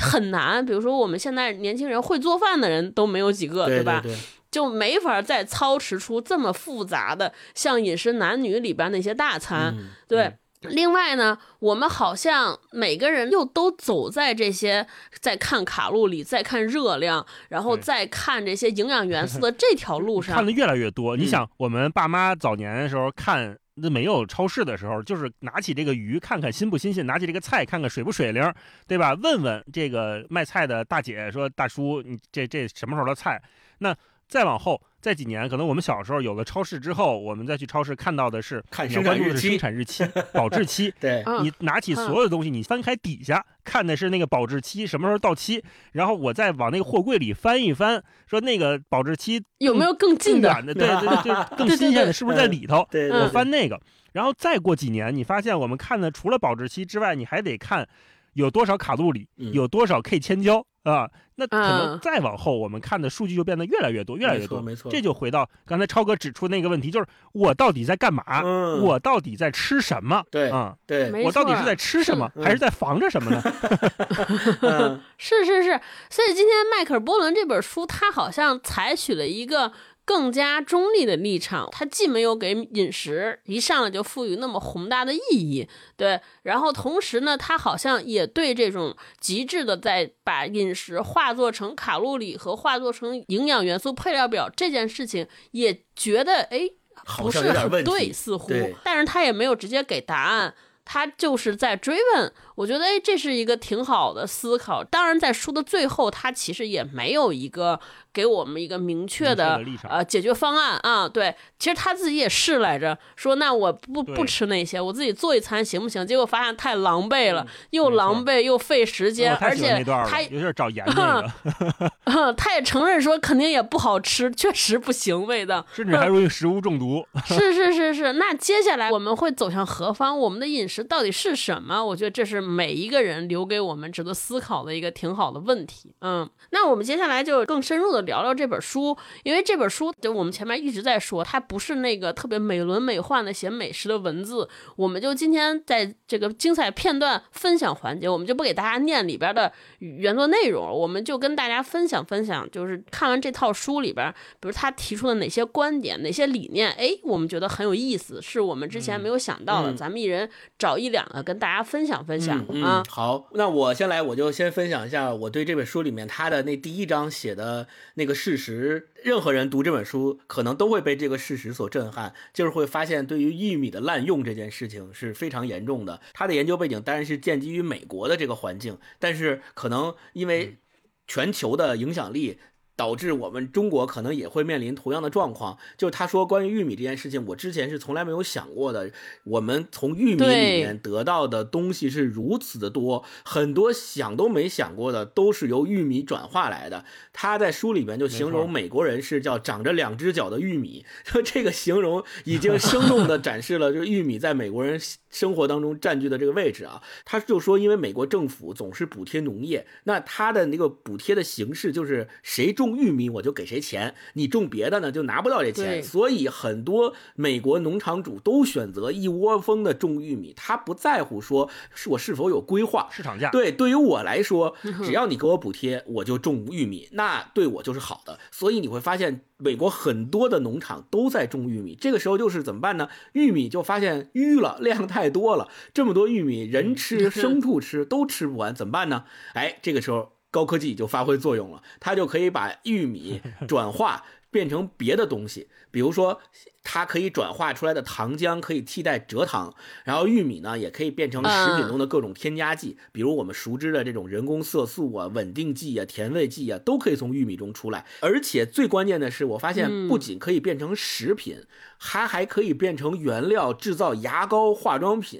很难。比如说我们现在年轻人会做饭的人都没有几个，对吧？对，就没法再操持出这么复杂的，像《饮食男女》里边那些大餐。嗯对，另外呢，我们好像每个人又都走在这些在看卡路里、在看热量，然后对再看这些营养元素的 [laughs] 这条路上看的。越来越多。你嗯想，我们爸妈早年的时候看。那没有超市的时候，就是拿起这个鱼看看新不新鲜，拿起这个菜看看水不水灵，对吧？问问这个卖菜的大姐说：“大叔，你这这什么时候的菜？”那再往后，再几年，可能我们小时候有了超市之后，我们再去超市看到的是看生产日期生产日期、[laughs] 保质期。[laughs] 对，嗯你拿起所有的东西，你翻开底下看的是那个保质期什么时候到期，然后我再往那个货柜里翻一翻，说那个保质期有没有更更近的？对对对，就是 [laughs] 更新鲜的，是不是在里头？对嗯我翻那个，然后再过几年，你发现我们看的除了保质期之外，你还得看有多少卡路里，嗯有多少 K 千焦啊。那可能嗯再往后，我们看的数据就变得越来越多，越来越多。没错，这就回到刚才超哥指出那个问题，就是我到底在干嘛？嗯我到底在吃什么？对啊、对，没我到底是在吃什么，是还是在防着什么呢？[laughs] 嗯是是是，所以今天迈克尔·波伦这本书，他好像采取了一个更加中立的立场，他既没有给饮食一上来就赋予那么宏大的意义，对，然后同时呢，他好像也对这种极致的在把饮食化作成卡路里和化作成营养元素配料表这件事情，也觉得哎。好不是很对，似乎，但是他也没有直接给答案，他就是在追问。我觉得，哎，这是一个挺好的思考。当然，在书的最后，他其实也没有一个给我们一个明确的呃解决方案啊。对，其实他自己也试来着，说那我不不吃那些，我自己做一餐行不行？结果发现太狼狈了，又狼狈又费时间，而且他尤其是找盐 [laughs] 那个，[laughs] 他也承认说肯定也不好吃，确实不行，味道。[laughs] 甚至还容易食物中毒。是是是是，那接下来我们会走向何方？我们的饮食到底是什么？我觉得这是每一个人留给我们值得思考的一个挺好的问题。嗯，那我们接下来就更深入的聊聊这本书，因为这本书就我们前面一直在说，它不是那个特别美轮美奂的写美食的文字，我们就今天在这个精彩片段分享环节，我们就不给大家念里边的原作内容了，我们就跟大家分享分享，就是看完这套书里边，比如他提出的哪些观点、哪些理念，哎，我们觉得很有意思，是我们之前没有想到的，嗯咱们一人找一两个跟大家分享分享、嗯啊嗯。好，那我先来，我就先分享一下我对这本书里面他的那第一章写的那个事实。任何人读这本书，可能都会被这个事实所震撼，就是会发现对于玉米的滥用这件事情是非常严重的。他的研究背景当然是建基于美国的这个环境，但是可能因为全球的影响力。导致我们中国可能也会面临同样的状况。就是他说关于玉米这件事情，我之前是从来没有想过的。我们从玉米里面得到的东西是如此的多，很多想都没想过的都是由玉米转化来的。他在书里面就形容美国人是叫长着两只脚的玉米，[laughs] 说这个形容已经生动的展示了就是玉米在美国人生活当中占据的这个位置啊。他就说，因为美国政府总是补贴农业，那他的那个补贴的形式就是谁种玉米我就给谁钱，你种别的呢就拿不到这钱。所以很多美国农场主都选择一窝蜂的种玉米，他不在乎说是我是否有规划。市场价，对，对于我来说，只要你给我补贴，我就种玉米，那对我就是好的。所以你会发现，美国很多的农场都在种玉米。这个时候就是怎么办呢？玉米就发现淤了，量太多了，这么多玉米，人吃、[laughs] 牲畜吃都吃不完，怎么办呢？哎，这个时候。高科技就发挥作用了，它就可以把玉米转化变成别的东西，比如说。它可以转化出来的糖浆可以替代蔗糖，然后玉米呢也可以变成食品中的各种添加剂，比如我们熟知的这种人工色素啊、稳定剂啊、甜味剂啊，都可以从玉米中出来。而且最关键的是，我发现不仅可以变成食品，它还可以变成原料制造牙膏、化妆品，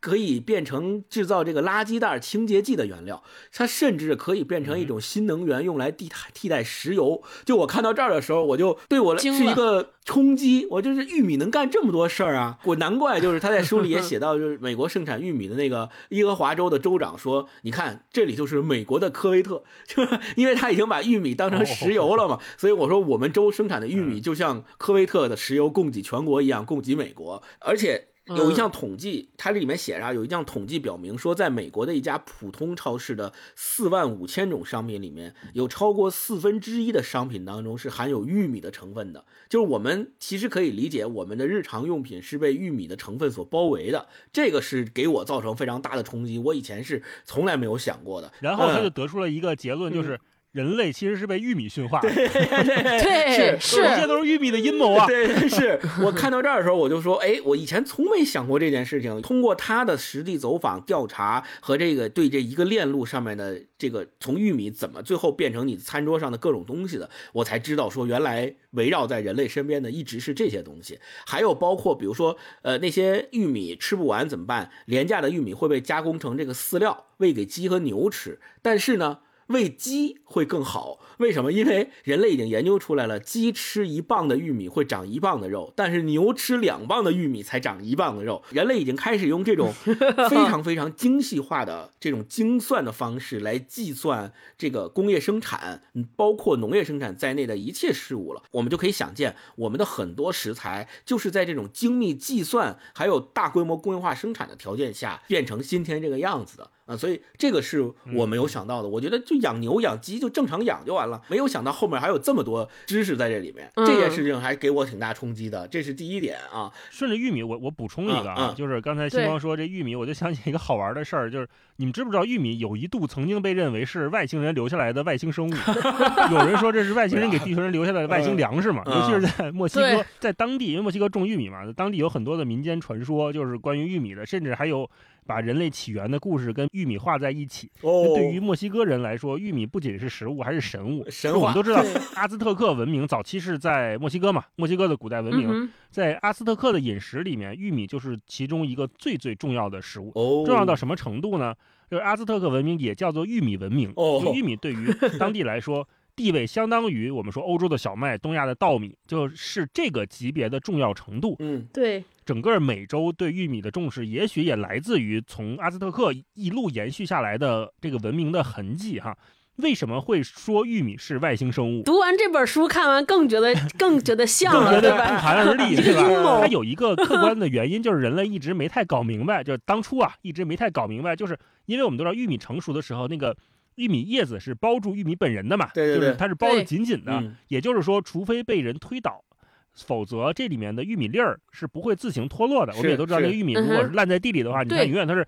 可以变成制造这个垃圾袋清洁剂的原料。它甚至可以变成一种新能源，用来替替代石油。就我看到这儿的时候，我就对我是一个冲击。我就是玉米能干这么多事儿啊！[laughs] 我难怪就是他在书里也写到，就是美国盛产玉米的那个伊俄华州的州长说：“你看，这里就是美国的科威特，[laughs] 就是因为他已经把玉米当成石油了嘛。[laughs] ”所以我说，我们州生产的玉米就像科威特的石油供给全国一样，供给美国，而且。有一项统计，它这里面写着，有一项统计表明说，在美国的一家普通超市的四万五千种商品里面，有超过四分之一的商品当中是含有玉米的成分的。就是我们其实可以理解，我们的日常用品是被玉米的成分所包围的。这个是给我造成非常大的冲击，我以前是从来没有想过的。然后他就得出了一个结论，就是。人类其实是被玉米驯化，对对是，这些都是玉米的阴谋啊！对，是我看到这儿的时候，我就说，哎，我以前从没想过这件事情。通过他的实地走访调查和这个对这一个链路上面的这个从玉米怎么最后变成你餐桌上的各种东西的，我才知道说，原来围绕在人类身边的一直是这些东西。还有包括比如说，呃，那些玉米吃不完怎么办？廉价的玉米会被加工成这个饲料，喂给鸡和牛吃。但是呢？喂鸡会更好，为什么？因为人类已经研究出来了，鸡吃一磅的玉米会长一磅的肉，但是牛吃两磅的玉米才长一磅的肉。[laughs] 人类已经开始用这种非常非常精细化的这种精算的方式来计算这个工业生产，包括农业生产在内的一切事物了。我们就可以想见，我们的很多食材就是在这种精密计算还有大规模工业化生产的条件下变成今天这个样子的。啊，所以这个是我没有想到的。我觉得就养牛养鸡就正常养就完了，没有想到后面还有这么多知识在这里面。这件事情还给我挺大冲击的，这是第一点啊。顺着玉米，我我补充一个啊，就是刚才星光说这玉米，我就想起一个好玩的事儿，就是你们知不知道玉米有一度曾经被认为是外星人留下来的外星生物？[laughs] 有人说这是外星人给地球人留下的外星粮食嘛？尤其是在墨西哥，在当地，因为墨西哥种玉米嘛，当地有很多的民间传说，就是关于玉米的，甚至还有。把人类起源的故事跟玉米画在一起。哦，对于墨西哥人来说，玉米不仅是食物，还是神物。神话。我们都知道，阿兹特克文明早期是在墨西哥嘛？墨西哥的古代文明，在阿兹特克的饮食里面，玉米就是其中一个最最重要的食物。哦，重要到什么程度呢？就是阿兹特克文明也叫做玉米文明。哦，玉米对于当地来说，地位相当于我们说欧洲的小麦、东亚的稻米，就是这个级别的重要程度。嗯，对。整个美洲对玉米的重视，也许也来自于从阿兹特克一路延续下来的这个文明的痕迹哈。为什么会说玉米是外星生物？读完这本书，看完更觉得 [laughs] 更觉得像，更觉得不寒而栗，对吧？[laughs] 它有一个客观的原因，就是人类一直没太搞明白，就是当初啊，一直没太搞明白，就是因为我们都知道玉米成熟的时候，那个玉米叶子是包住玉米本人的嘛，对对对，它是包的紧紧的，也就是说，除非被人推倒。否则，这里面的玉米粒儿是不会自行脱落的。我们也都知道，这个玉米如果是烂在地里的话，你看永远它是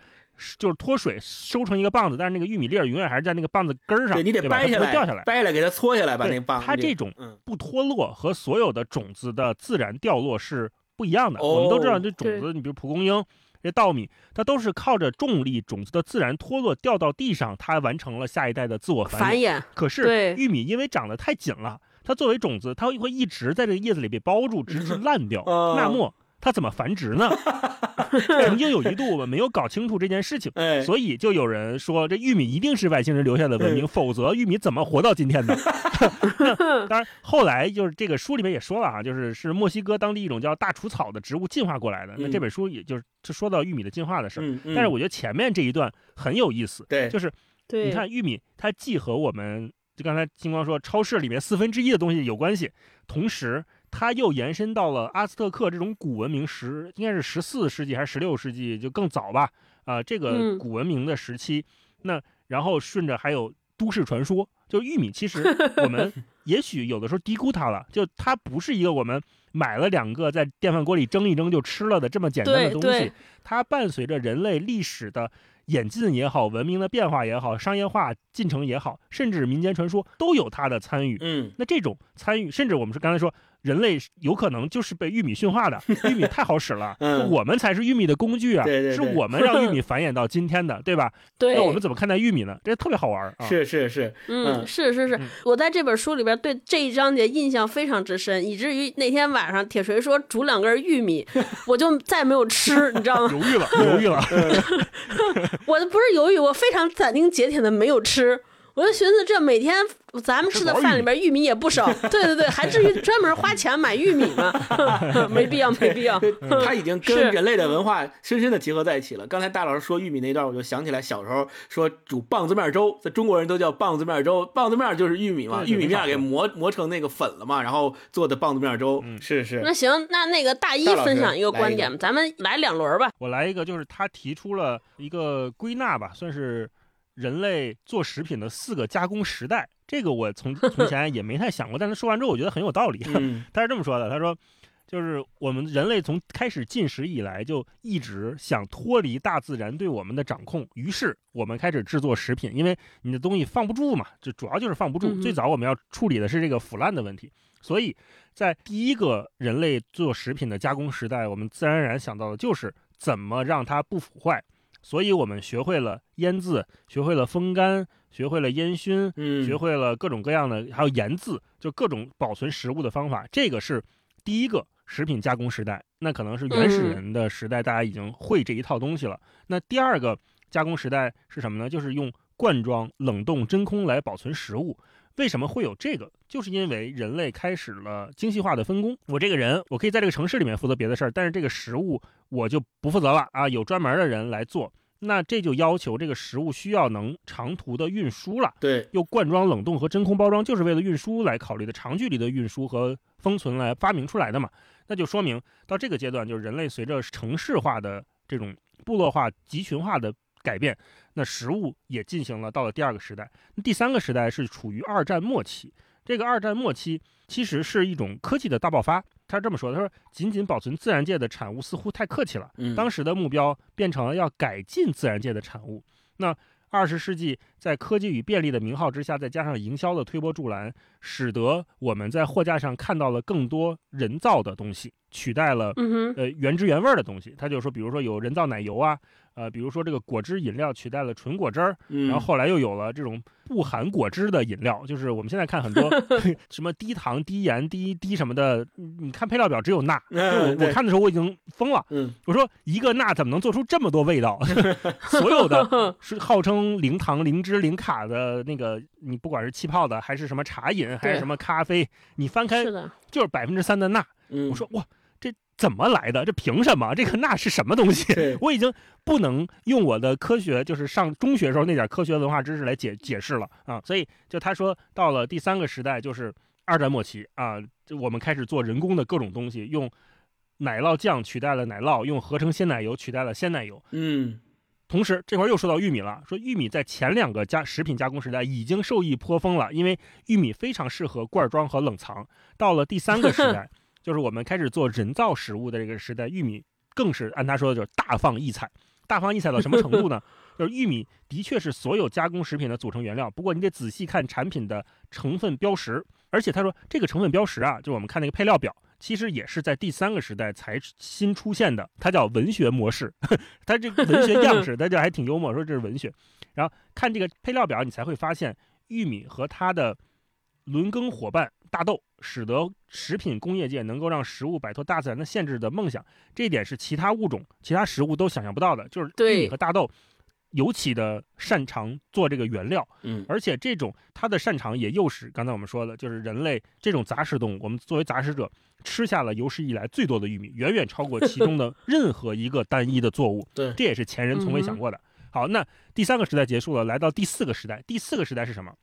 就是脱水收成一个棒子，但是那个玉米粒儿永远还是在那个棒子根儿上，你得掰下来，掉下来，掰来给它搓下来，把那棒。它这种不脱落和所有的种子的自然掉落是不一样的。我们都知道，这种子，你比如蒲公英、这稻米，它都是靠着重力，种子的自然脱落掉到地上，它完成了下一代的自我繁衍。可是玉米因为长得太紧了。它作为种子，它会一直在这个叶子里被包住，直至 [laughs] 烂掉。那么它怎么繁殖呢？[laughs] 曾经有一度我们没有搞清楚这件事情，所以就有人说这玉米一定是外星人留下的文明，否则玉米怎么活到今天的？[laughs] 当然，后来就是这个书里面也说了啊，就是是墨西哥当地一种叫大除草的植物进化过来的。那这本书也就是就说到玉米的进化的事儿。但是我觉得前面这一段很有意思，对，就是你看玉米，它既和我们。就刚才金光说，超市里面四分之一的东西有关系，同时它又延伸到了阿斯特克这种古文明时，应该是十四世纪还是十六世纪，就更早吧？啊，这个古文明的时期，那然后顺着还有都市传说，就玉米，其实我们 [laughs] 也许有的时候低估它了，就它不是一个我们买了两个在电饭锅里蒸一蒸就吃了的这么简单的东西，它伴随着人类历史的。演进也好，文明的变化也好，商业化进程也好，甚至民间传说都有它的参与。嗯，那这种参与，甚至我们是刚才说，人类有可能就是被玉米驯化的，[laughs] 玉米太好使了，嗯我们才是玉米的工具啊，对对对是我们让玉米 [laughs] 繁衍到今天的，对吧？对那我们怎么看待玉米呢？这特别好玩啊！是是是，嗯，嗯是是是嗯，我在这本书里边对这一章节印象非常之深，以至于那天晚上铁锤说煮两根玉米，[laughs] 我就再没有吃，你知道吗？犹豫了，犹豫了，我不是犹豫，我非常斩钉截铁的没有吃。我就寻思，这每天咱们吃的饭里边玉米也不少，对对对，还至于专门花钱买玉米吗？[laughs] 没必要，没必要。它已经跟人类的文化深深的结合在一起了。刚才大老师说玉米那段，我就想起来小时候说煮棒子面粥，在中国人都叫棒子面粥，棒子面就是玉米嘛，玉米面给磨磨成那个粉了嘛，然后做的棒子面粥。嗯是是那，行，那那个大一分享一个来一个观点，咱们来两轮吧。我来一个，就是他提出了一个归纳吧，算是人类做食品的四个加工时代。这个我从 [laughs] 从前也没太想过，但是说完之后，我觉得很有道理。[laughs] 嗯他是这么说的：“他说，就是我们人类从开始进食以来，就一直想脱离大自然对我们的掌控，于是我们开始制作食品，因为你的东西放不住嘛，就主要就是放不住。嗯最早我们要处理的是这个腐烂的问题，所以在第一个人类做食品的加工时代，我们自然而然想到的就是怎么让它不腐坏。”所以我们学会了腌制，学会了风干，学会了烟熏，嗯，学会了各种各样的，还有盐渍，就各种保存食物的方法。这个是第一个食品加工时代，那可能是原始嗯人的时代，大家已经会这一套东西了。那第二个加工时代是什么呢？就是用罐装、冷冻、真空来保存食物。为什么会有这个？就是因为人类开始了精细化的分工。我这个人，我可以在这个城市里面负责别的事儿，但是这个食物我就不负责了啊，有专门的人来做。那这就要求这个食物需要能长途的运输了。对，又罐装、冷冻和真空包装，就是为了运输来考虑的长距离的运输和封存来发明出来的嘛。那就说明到这个阶段，就是人类随着城市化的这种部落化、集群化的改变，那食物也进行了到了第二个时代。第三个时代是处于二战末期。这个二战末期其实是一种科技的大爆发。他是这么说的：“他说，仅仅保存自然界的产物似乎太客气了。嗯，当时的目标变成了要改进自然界的产物。那二十世纪在科技与便利的名号之下，再加上营销的推波助澜，使得我们在货架上看到了更多人造的东西，取代了嗯哼，呃原汁原味儿的东西。他就说，比如说有人造奶油啊，呃，比如说这个果汁饮料取代了纯果汁儿，嗯，然后后来又有了这种不含果汁的饮料，就是我们现在看很多 [laughs] 什么低糖、低盐、低低什么的，你你看配料表只有钠。就我我看的时候我已经疯了，嗯我说一个钠怎么能做出这么多味道？[laughs] [laughs] 所有的是号称零糖、零脂、零卡的那个，你不管是气泡的，还是什么茶饮，还是什么咖啡，你翻开，就是百分之三的钠。嗯，我说哇，这怎么来的？这凭什么？这个那是什么东西？[laughs] 我已经不能用我的科学，就是上中学时候那点科学文化知识来解解释了啊。所以就他说，到了第三个时代，就是二战末期啊，就我们开始做人工的各种东西，用奶酪酱取代了奶酪，用合成鲜奶油取代了鲜奶油。嗯同时，这块儿又说到玉米了，说玉米在前两个加食品加工时代已经受益颇丰了，因为玉米非常适合罐装和冷藏。到了第三个时代，[laughs] 就是我们开始做人造食物的这个时代，玉米更是按他说的就是大放异彩。大放异彩到什么程度呢？[laughs] 就是玉米的确是所有加工食品的组成原料，不过你得仔细看产品的成分标识。而且他说这个成分标识啊，就是我们看那个配料表，其实也是在第三个时代才新出现的，它叫文学模式。[laughs] 它这个文学样式，它这还挺幽默，说这是文学。然后看这个配料表，你才会发现玉米和它的轮耕伙伴大豆，使得食品工业界能够让食物摆脱大自然的限制的梦想。这一点是其他物种、其他食物都想象不到的，就是玉米和大豆。尤其的擅长做这个原料，嗯而且这种它的擅长也诱使刚才我们说的，就是人类这种杂食动物，我们作为杂食者吃下了有史以来最多的玉米，远远超过其中的任何一个单一的作物。对这也是前人从未想过的。好，那第三个时代结束了，来到第四个时代。第四个时代是什么？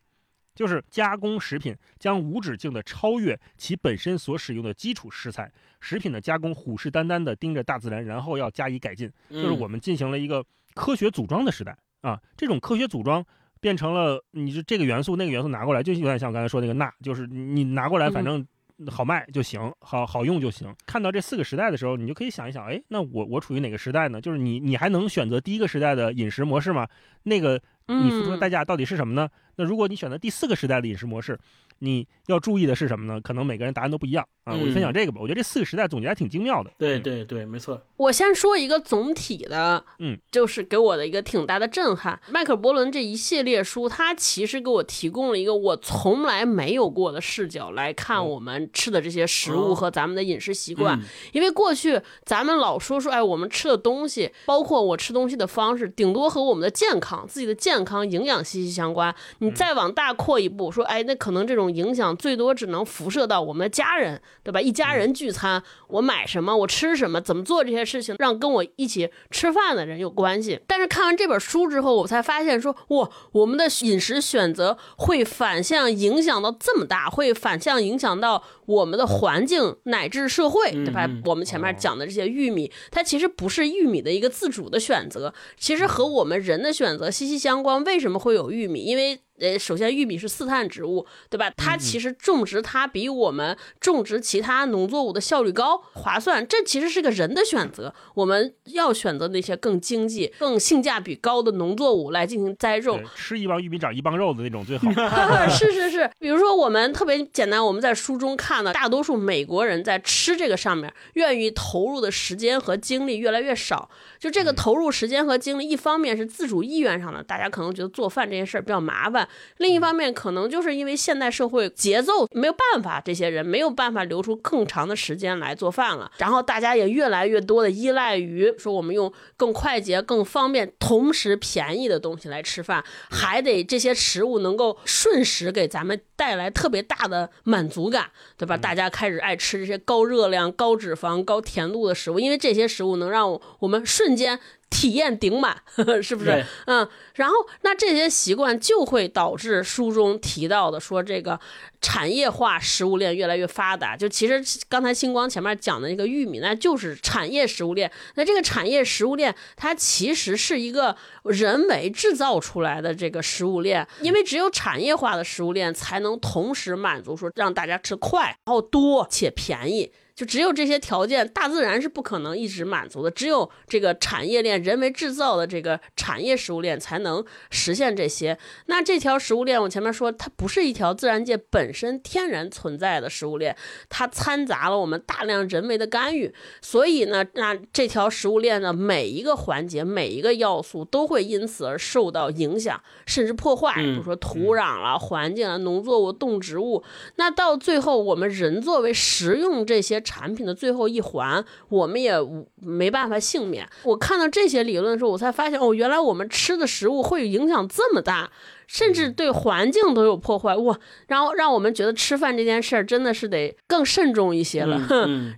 就是加工食品将无止境地超越其本身所使用的基础食材，食品的加工虎视眈眈地盯着大自然，然后要加以改进。就是我们进行了一个科学组装的时代啊。这种科学组装变成了，你就这个元素那个元素拿过来，就有点像我刚才说那个钠，就是你拿过来，嗯反正好卖就行，好好用就行。看到这四个时代的时候，你就可以想一想，哎，那我我处于哪个时代呢？就是你你还能选择第一个时代的饮食模式吗？那个你付出的代价到底是什么呢？那如果你选择第四个时代的饮食模式，你要注意的是什么呢？可能每个人答案都不一样啊。我就分享这个吧。我觉得这四个时代总结还挺精妙的。对对对，没错。我先说一个总体的，嗯，就是给我的一个挺大的震撼。迈克尔·伯伦这一系列书，它其实给我提供了一个我从来没有过的视角来看我们吃的这些食物和咱们的饮食习惯。因为过去咱们老说说，哎，我们吃的东西，包括我吃东西的方式，顶多和我们的健康、自己的健康、营养息息相关。你再往大扩一步，说，哎，那可能这种影响最多只能辐射到我们的家人，对吧？一家人聚餐，我买什么，我吃什么，怎么做这些事情，让跟我一起吃饭的人有关系。但是看完这本书之后，我才发现说，哇，我们的饮食选择会反向影响到这么大，会反向影响到我们的环境乃至社会，对吧？我们前面讲的这些玉米，它其实不是玉米的一个自主的选择，其实和我们人的选择息息相关。为什么会有玉米？因为呃，首先玉米是四碳植物，对吧？它其实种植它比我们种植其他农作物的效率高、划算。这其实是个人的选择，我们要选择那些更经济、更性价比高的农作物来进行栽种。吃一帮玉米长一帮肉的那种最好。[laughs] [laughs] 是是是，比如说我们特别简单，我们在书中看到，大多数美国人在吃这个上面愿意投入的时间和精力越来越少。就这个投入时间和精力，一方面是自主意愿上的，大家可能觉得做饭这件事儿比较麻烦；另一方面，可能就是因为现代社会节奏没有办法，这些人没有办法留出更长的时间来做饭了。然后大家也越来越多的依赖于说我们用更快捷、更方便、同时便宜的东西来吃饭，还得这些食物能够瞬时给咱们带来特别大的满足感，对吧？大家开始爱吃这些高热量、高脂肪、高甜度的食物，因为这些食物能让我们瞬。瞬间体验顶满，[laughs] 是不是？嗯，然后那这些习惯就会导致书中提到的说这个产业化食物链越来越发达。就其实刚才星光前面讲的那个玉米，那就是产业食物链。那这个产业食物链，它其实是一个人为制造出来的这个食物链，因为只有产业化的食物链才能同时满足说让大家吃快，然后多且便宜。就只有这些条件，大自然是不可能一直满足的。只有这个产业链、人为制造的这个产业食物链才能实现这些。那这条食物链，我前面说，它不是一条自然界本身天然存在的食物链，它掺杂了我们大量人为的干预。所以呢，那这条食物链的每一个环节、每一个要素都会因此而受到影响，甚至破坏。比如说土壤了、环境啊、农作物、动植物。那到最后，我们人作为食用这些。产品的最后一环，我们也没办法幸免。我看到这些理论的时候，我才发现，哦，原来我们吃的食物会影响这么大。甚至对环境都有破坏哇！然后让我们觉得吃饭这件事儿真的是得更慎重一些了。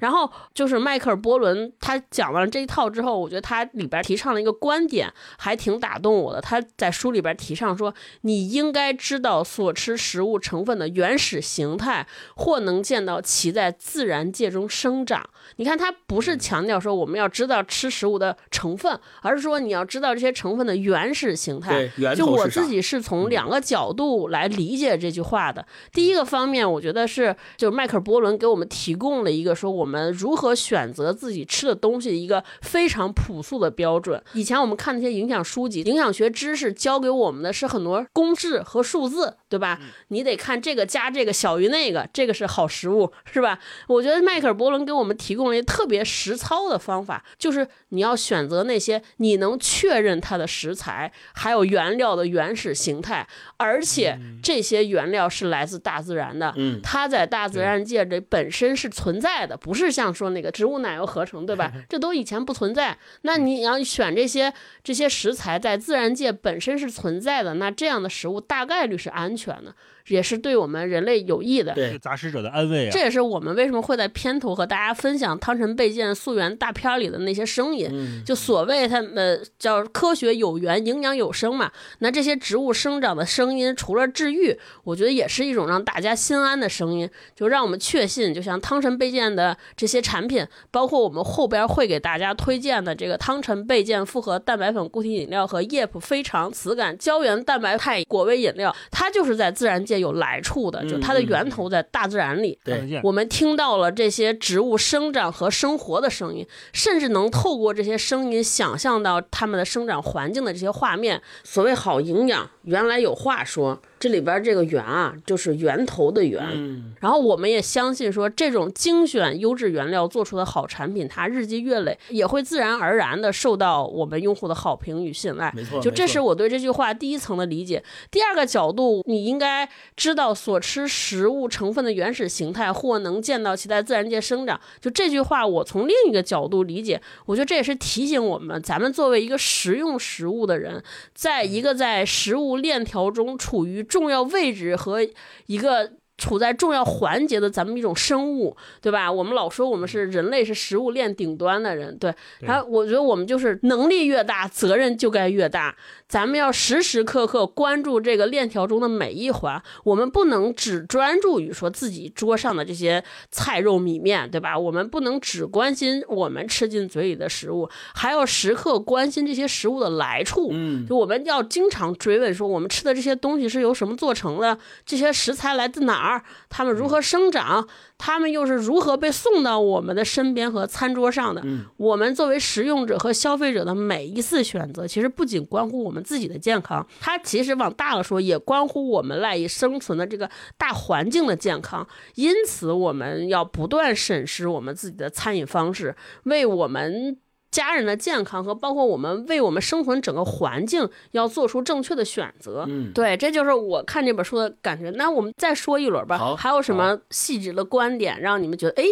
然后就是迈克尔·波伦他讲完了这一套之后，我觉得他里边提倡了一个观点，还挺打动我的。他在书里边提倡说，你应该知道所吃食物成分的原始形态，或能见到其在自然界中生长。你看，它不是强调说我们要知道吃食物的成分，而是说你要知道这些成分的原始形态。就我自己是从。从两个角度来理解这句话的。第一个方面，我觉得是，就是迈克尔·波伦给我们提供了一个说我们如何选择自己吃的东西一个非常朴素的标准。以前我们看那些营养书籍、营养学知识，教给我们的是很多公式和数字，对吧？你得看这个加这个小于那个，这个是好食物，是吧？我觉得迈克尔·波伦给我们提供了一个特别实操的方法，就是你要选择那些你能确认它的食材还有原料的原始形态。而且这些原料是来自大自然的，嗯，它在大自然界里本身是存在的，不是像说那个植物奶油合成，对吧？[laughs] 这都以前不存在。那你要选这些这些食材在自然界本身是存在的，那这样的食物大概率是安全的。也是对我们人类有益的，对杂食者的安慰啊！这也是我们为什么会在片头和大家分享汤臣倍健溯源大片里的那些声音，就所谓他们叫科学有源、营养有声嘛。那这些植物生生长的声音，除了治愈，我觉得也是一种让大家心安的声音，就让我们确信，就像汤臣倍健的这些产品，包括我们后边会给大家推荐的这个汤臣倍健复合蛋白粉固体饮料和叶普非常磁感胶原蛋白肽果味饮料，它就是在自然界有来处的，就它的源头在大自然里。对，我们听到了这些植物生长和生活的声音，甚至能透过这些声音想象到它们的生长环境的这些画面。所谓好营养，原来有话说。这里边这个源啊，就是源头的源。嗯，然后我们也相信说，这种精选优质原料做出的好产品，它日积月累也会自然而然的受到我们用户的好评与信赖。没错，就这是我对这句话第一层的理解。第二个角度，你应该知道所吃食物成分的原始形态，或能见到其在自然界生长。就这句话，我从另一个角度理解，我觉得这也是提醒我们，咱们作为一个食用食物的人，在一个在食物链条中处于。重要位置和一个处在重要环节的咱们一种生物，对吧？我们老说我们是人类，是食物链顶端的人，对。然后我觉得我们就是能力越大，责任就该越大。咱们要时时刻刻关注这个链条中的每一环，我们不能只专注于说自己桌上的这些菜肉米面，对吧？我们不能只关心我们吃进嘴里的食物，还要时刻关心这些食物的来处。嗯，就我们要经常追问说，我们吃的这些东西是由什么做成的？这些食材来自哪儿？它们如何生长？他们又是如何被送到我们的身边和餐桌上的？我们作为食用者和消费者的每一次选择，其实不仅关乎我们自己的健康，它其实往大了说，也关乎我们赖以生存的这个大环境的健康。因此，我们要不断审视我们自己的餐饮方式，为我们。家人的健康和包括我们为我们生存整个环境要做出正确的选择，嗯，对，这就是我看这本书的感觉。那我们再说一轮吧，好，还有什么细致的观点让你们觉得哎？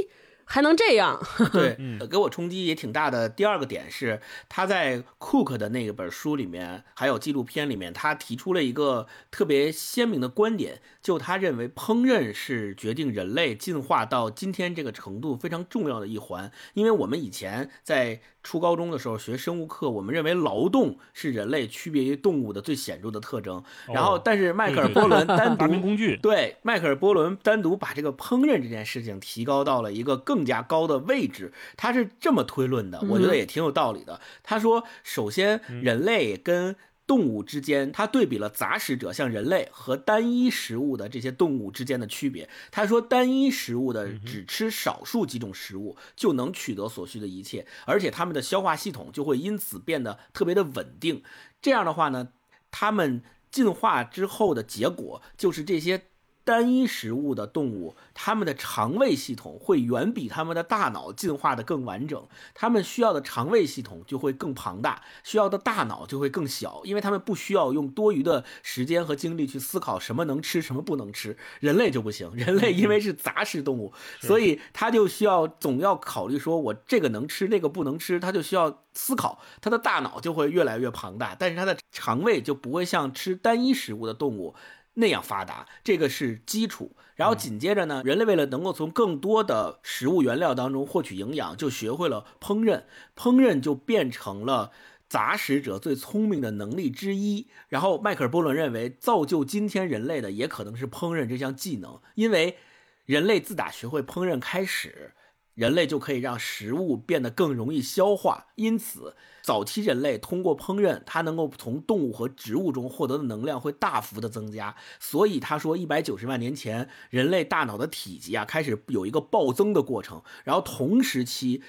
还能这样？[laughs] 对，给我冲击也挺大的。第二个点是，他在 Cook 的那本书里面，还有纪录片里面，他提出了一个特别鲜明的观点，就他认为烹饪是决定人类进化到今天这个程度非常重要的一环。因为我们以前在初高中的时候学生物课，我们认为劳动是人类区别于动物的最显著的特征。然后，但是迈克尔·波伦 [laughs] 单独工具对迈克尔·波伦单独把这个烹饪这件事情提高到了一个更。更加高的位置，他是这么推论的，我觉得也挺有道理的。他说，首先人类跟动物之间，他对比了杂食者像人类和单一食物的这些动物之间的区别。他说，单一食物的只吃少数几种食物就能取得所需的一切，而且它们的消化系统就会因此变得特别的稳定。这样的话呢，它们进化之后的结果就是这些。单一食物的动物，它们的肠胃系统会远比它们的大脑进化的更完整，它们需要的肠胃系统就会更庞大，需要的大脑就会更小，因为它们不需要用多余的时间和精力去思考什么能吃，什么不能吃。人类就不行，[laughs] 人类因为是杂食动物，所以它就需要总要考虑说，我这个能吃，那个不能吃，它就需要思考，它的大脑就会越来越庞大，但是它的肠胃就不会像吃单一食物的动物。那样发达，这个是基础。然后紧接着呢，人类为了能够从更多的食物原料当中获取营养，就学会了烹饪。烹饪就变成了杂食者最聪明的能力之一。然后迈克尔·波伦认为，造就今天人类的也可能是烹饪这项技能，因为人类自打学会烹饪开始。人类就可以让食物变得更容易消化，因此早期人类通过烹饪，它能够从动物和植物中获得的能量会大幅的增加。所以他说，一百九十万年前，人类大脑的体积啊开始有一个暴增的过程，然后同时期。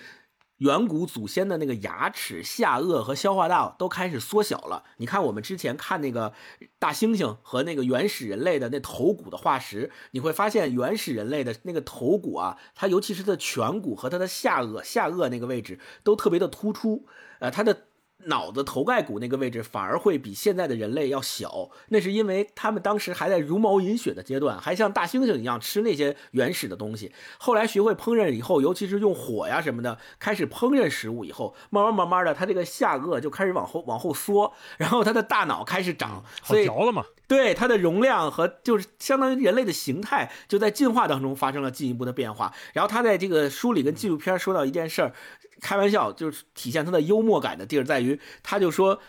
远古祖先的那个牙齿、下颚和消化道都开始缩小了。你看，我们之前看那个大猩猩和那个原始人类的那头骨的化石，你会发现原始人类的那个头骨啊，它尤其是它的颧骨和它的下颚、下颚那个位置都特别的突出，呃，它的。脑子头盖骨那个位置反而会比现在的人类要小，那是因为他们当时还在茹毛饮血的阶段，还像大猩猩一样吃那些原始的东西。后来学会烹饪以后，尤其是用火呀什么的，开始烹饪食物以后，慢慢慢慢的，他这个下颚就开始往后往后缩，然后他的大脑开始长，所以嚼了嘛。对它的容量和就是相当于人类的形态，就在进化当中发生了进一步的变化。然后他在这个书里跟纪录片说到一件事儿，开玩笑就是体现他的幽默感的地儿在于，他就说，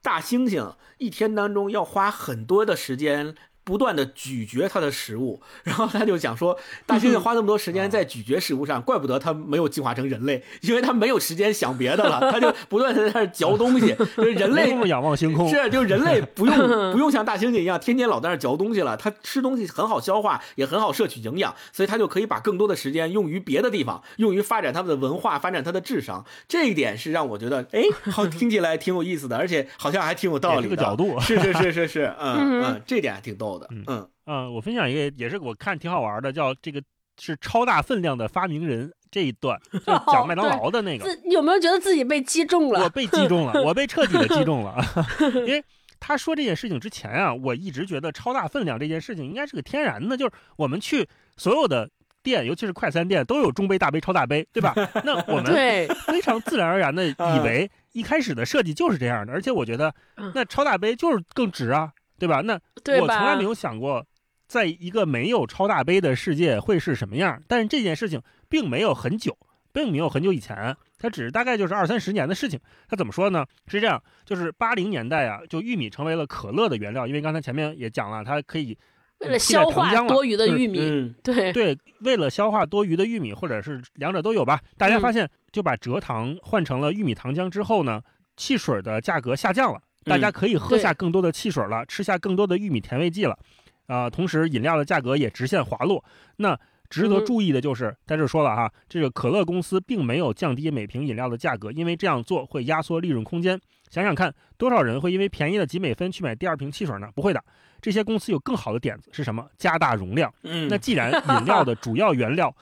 大猩猩一天当中要花很多的时间。不断的咀嚼它的食物，然后他就讲说，大猩猩花那么多时间在咀嚼食物上，怪不得它没有进化成人类，因为它没有时间想别的了，它就不断的在那嚼东西。就是人类仰望星空，是就人类 [laughs] 不用不用像大猩猩一样天天老在那嚼东西了，它吃东西很好消化，也很好摄取营养，所以它就可以把更多的时间用于别的地方，用于发展他们的文化，发展它的智商。这一点是让我觉得，哎，好听起来挺有意思的，而且好像还挺有道理的角度。是是是是是，嗯嗯，这点还挺逗。嗯嗯我分享一个也是我看挺好玩的，叫这个是超大分量的发明人这一段，就讲麦当劳的那个。有没有觉得自己被击中了？我被击中了，我被彻底的击中了。[laughs] 因为他说这件事情之前啊，我一直觉得超大分量这件事情应该是个天然的，就是我们去所有的店，尤其是快餐店都有中杯、大杯、超大杯，对吧？那我们非常自然而然的 [laughs] 以为一开始的设计就是这样的，而且我觉得那超大杯就是更值啊。对吧？那我从来没有想过，在一个没有超大杯的世界会是什么样。但是这件事情并没有很久，并没有很久以前，它只是大概就是二三十年的事情。它怎么说呢？是这样，就是八零年代啊，就玉米成为了可乐的原料，因为刚才前面也讲了，它可以为了消化多余的玉米，对对，为了消化多余的玉米，或者是两者都有吧。大家发现，就把蔗糖换成了玉米糖浆之后呢，汽水的价格下降了。大家可以喝下更多的汽水了，吃下更多的玉米甜味剂了，啊，同时饮料的价格也直线滑落。那值得注意的就是，在这说了哈，这个可乐公司并没有降低每瓶饮料的价格，因为这样做会压缩利润空间。想想看，多少人会因为便宜了几美分去买第二瓶汽水呢？不会的。这些公司有更好的点子是什么？加大容量。嗯，那既然 [laughs] 饮料的主要原料，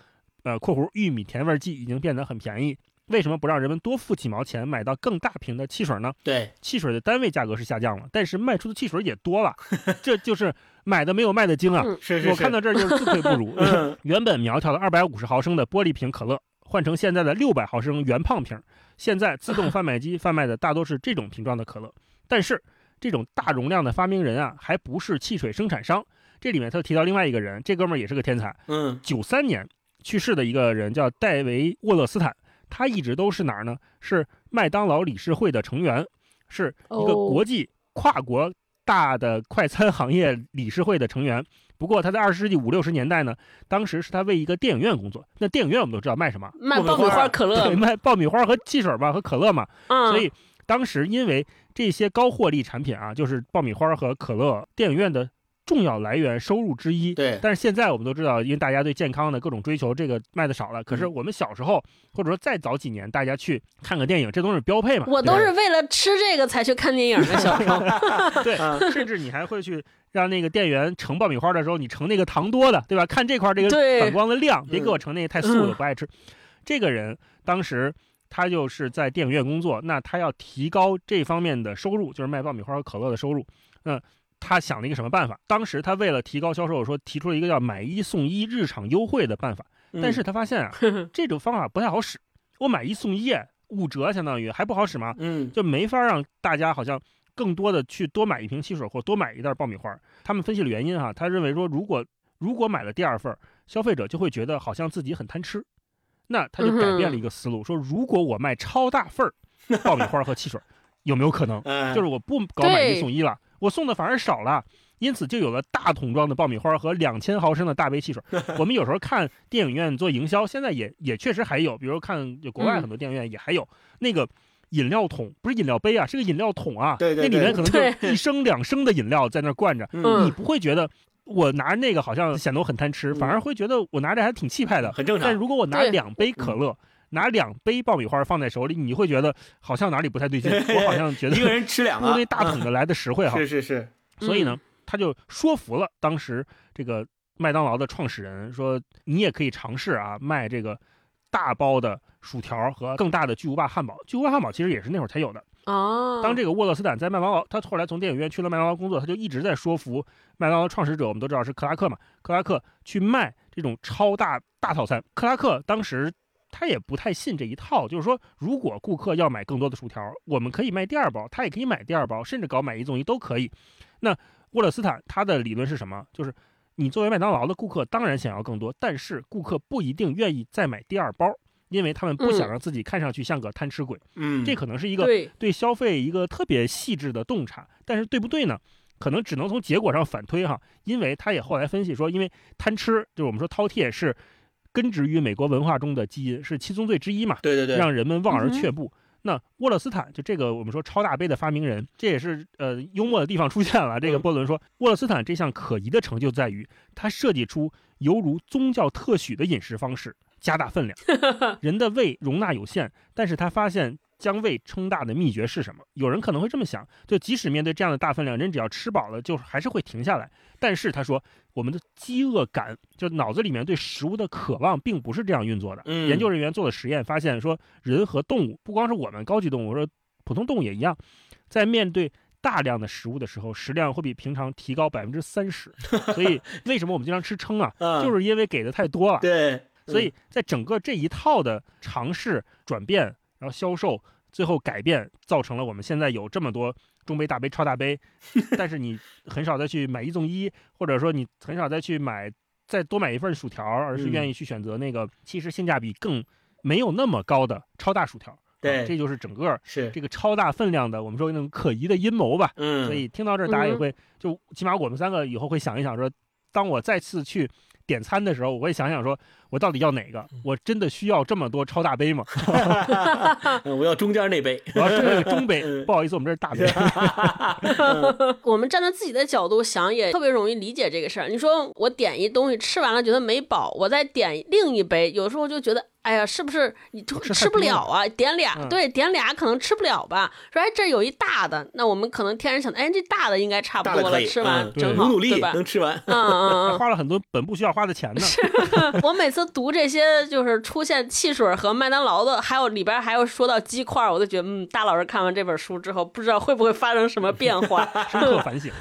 呃（括弧玉米甜味剂）已经变得很便宜。为什么不让人们多付几毛钱买到更大瓶的汽水呢？对，汽水的单位价格是下降了，但是卖出的汽水也多了，[laughs] 这就是买的没有卖的精啊！是是，我看到这儿就是自愧不如。[laughs] 原本苗条的二百五十毫升的玻璃瓶可乐，换成现在的六百毫升圆胖瓶。现在自动贩卖机贩卖的大多是这种瓶装的可乐，但是这种大容量的发明人啊，还不是汽水生产商。这里面他提到另外一个人，这哥们儿也是个天才。嗯，九三年去世的一个人叫戴维沃勒斯坦。他一直都是哪儿呢？是麦当劳理事会的成员，是一个国际跨国大的快餐行业理事会的成员。不过他在二十世纪五六十年代呢，当时是他为一个电影院工作。那电影院我们都知道卖什么？卖爆米花、可乐。对，卖爆米花和汽水嘛，和可乐嘛。所以当时因为这些高获利产品啊，就是爆米花和可乐，电影院的。重要来源收入之一，对。但是现在我们都知道，因为大家对健康的各种追求，这个卖的少了。可是我们小时候，或者说再早几年，大家去看个电影，这都是标配嘛。我都是为了吃这个才去看电影的，小时候。[laughs] [laughs] 对，甚至你还会去让那个店员盛爆米花的时候，你盛那个糖多的，对吧？看这块这个反光的亮，别给我盛那个太素的，不爱吃。这个人当时他就是在电影院工作，那他要提高这方面的收入，就是卖爆米花和可乐的收入，那。他想了一个什么办法？当时他为了提高销售，说提出了一个叫“买一送一日常优惠”的办法。但是他发现啊，[laughs] 这种方法不太好使。我买一送一，五折相当于还不好使吗？嗯，就没法让大家好像更多的去多买一瓶汽水或多买一袋爆米花。他们分析了原因哈，他认为说，如果如果买了第二份，消费者就会觉得好像自己很贪吃。那他就改变了一个思路，说如果我卖超大份儿 [laughs] 爆米花和汽水，有没有可能？就是我不搞买一送一了。我送的反而少了，因此就有了大桶装的爆米花和两千毫升的大杯汽水。[laughs] 我们有时候看电影院做营销，现在也也确实还有，比如看国外很多电影院也还有那个饮料桶，不是饮料杯啊，是个饮料桶啊。对对对。那里面可能就一升两升的饮料在那灌着，你不会觉得我拿那个好像显得我很贪吃，反而会觉得我拿着还挺气派的，很正常。但如果我拿两杯可乐。拿两杯爆米花放在手里，你会觉得好像哪里不太对劲。[laughs] 我好像觉得一个人吃两个，因为大桶的来的实惠哈。是是是。所以呢，他就说服了当时这个麦当劳的创始人，说你也可以尝试啊，卖这个大包的薯条和更大的巨无霸汉堡。巨无霸汉堡其实也是那会儿才有的。哦。当这个沃勒斯坦在麦当劳，他后来从电影院去了麦当劳工作，他就一直在说服麦当劳创始者，我们都知道是克拉克嘛，克拉克去卖这种超大大套餐。克拉克当时。他也不太信这一套，就是说，如果顾客要买更多的薯条，我们可以卖第二包，他也可以买第二包，甚至搞买一送一都可以。那沃勒斯坦他的理论是什么？就是你作为麦当劳的顾客，当然想要更多，但是顾客不一定愿意再买第二包。因为他们不想嗯让自己看上去像个贪吃鬼。嗯，这可能是一个，对消费一个特别细致的洞察，但是对不对呢？可能只能从结果上反推哈，因为他也后来分析说，因为贪吃就是我们说饕餮是根植于美国文化中的基因，是七宗罪之一嘛，对对对，让人们望而却步。那沃勒斯坦就这个我们说超大杯的发明人，这也是呃幽默的地方出现了。这个嗯波伦说，沃勒斯坦这项可疑的成就在于他设计出犹如宗教特许的饮食方式，加大分量。[laughs] 人的胃容纳有限，但是他发现将胃撑大的秘诀是什么？有人可能会这么想，就即使面对这样的大分量，人只要吃饱了，就还是会停下来。但是他说，我们的饥饿感，就脑子里面对食物的渴望，并不是这样运作的。嗯研究人员做了实验，发现说，人和动物，不光是我们高级动物，我说普通动物也一样，在面对大量的食物的时候，食量会比平常提高百分之三十。所以 [laughs] 为什么我们经常吃撑啊？嗯就是因为给的太多了。对，所以在整个这一套的尝试、转变，然后销售，最后改变，造成了我们现在有这么多中杯、大杯、超大杯，[laughs] 但是你很少再去买一送一，或者说你很少再去买再多买一份薯条，而是嗯愿意去选择那个其实性价比更没有那么高的超大薯条。对啊这就是整个是这个超大分量的，我们说那种可疑的阴谋吧。嗯，所以听到这儿，大家也嗯会就起码我们三个以后会想一想说，当我再次去点餐的时候，我会想想说，我到底要哪个？我真的需要这么多超大杯吗？[laughs] 嗯我要中间那杯，我要那个中杯，嗯不好意思，我们这是大杯。[laughs] 我们站在自己的角度想，也特别容易理解这个事儿。你说我点一东西吃完了觉得没饱，我再点另一杯，有时候就觉得，哎呀，是不是你就吃不了啊？点俩，嗯对，点俩可能吃不了吧？说哎，这有一大的，那我们可能天然想，哎，这大的应该差不多了，吃完嗯正好，努努力吧？能吃完，嗯嗯嗯花了很多本不需要花的钱呢。我每次读这些就是出现汽水和麦当劳的，还有里边还有说到鸡块，我都觉得，嗯，大老师看完这本书之后，不知道会不会发生什么变化。深刻反省。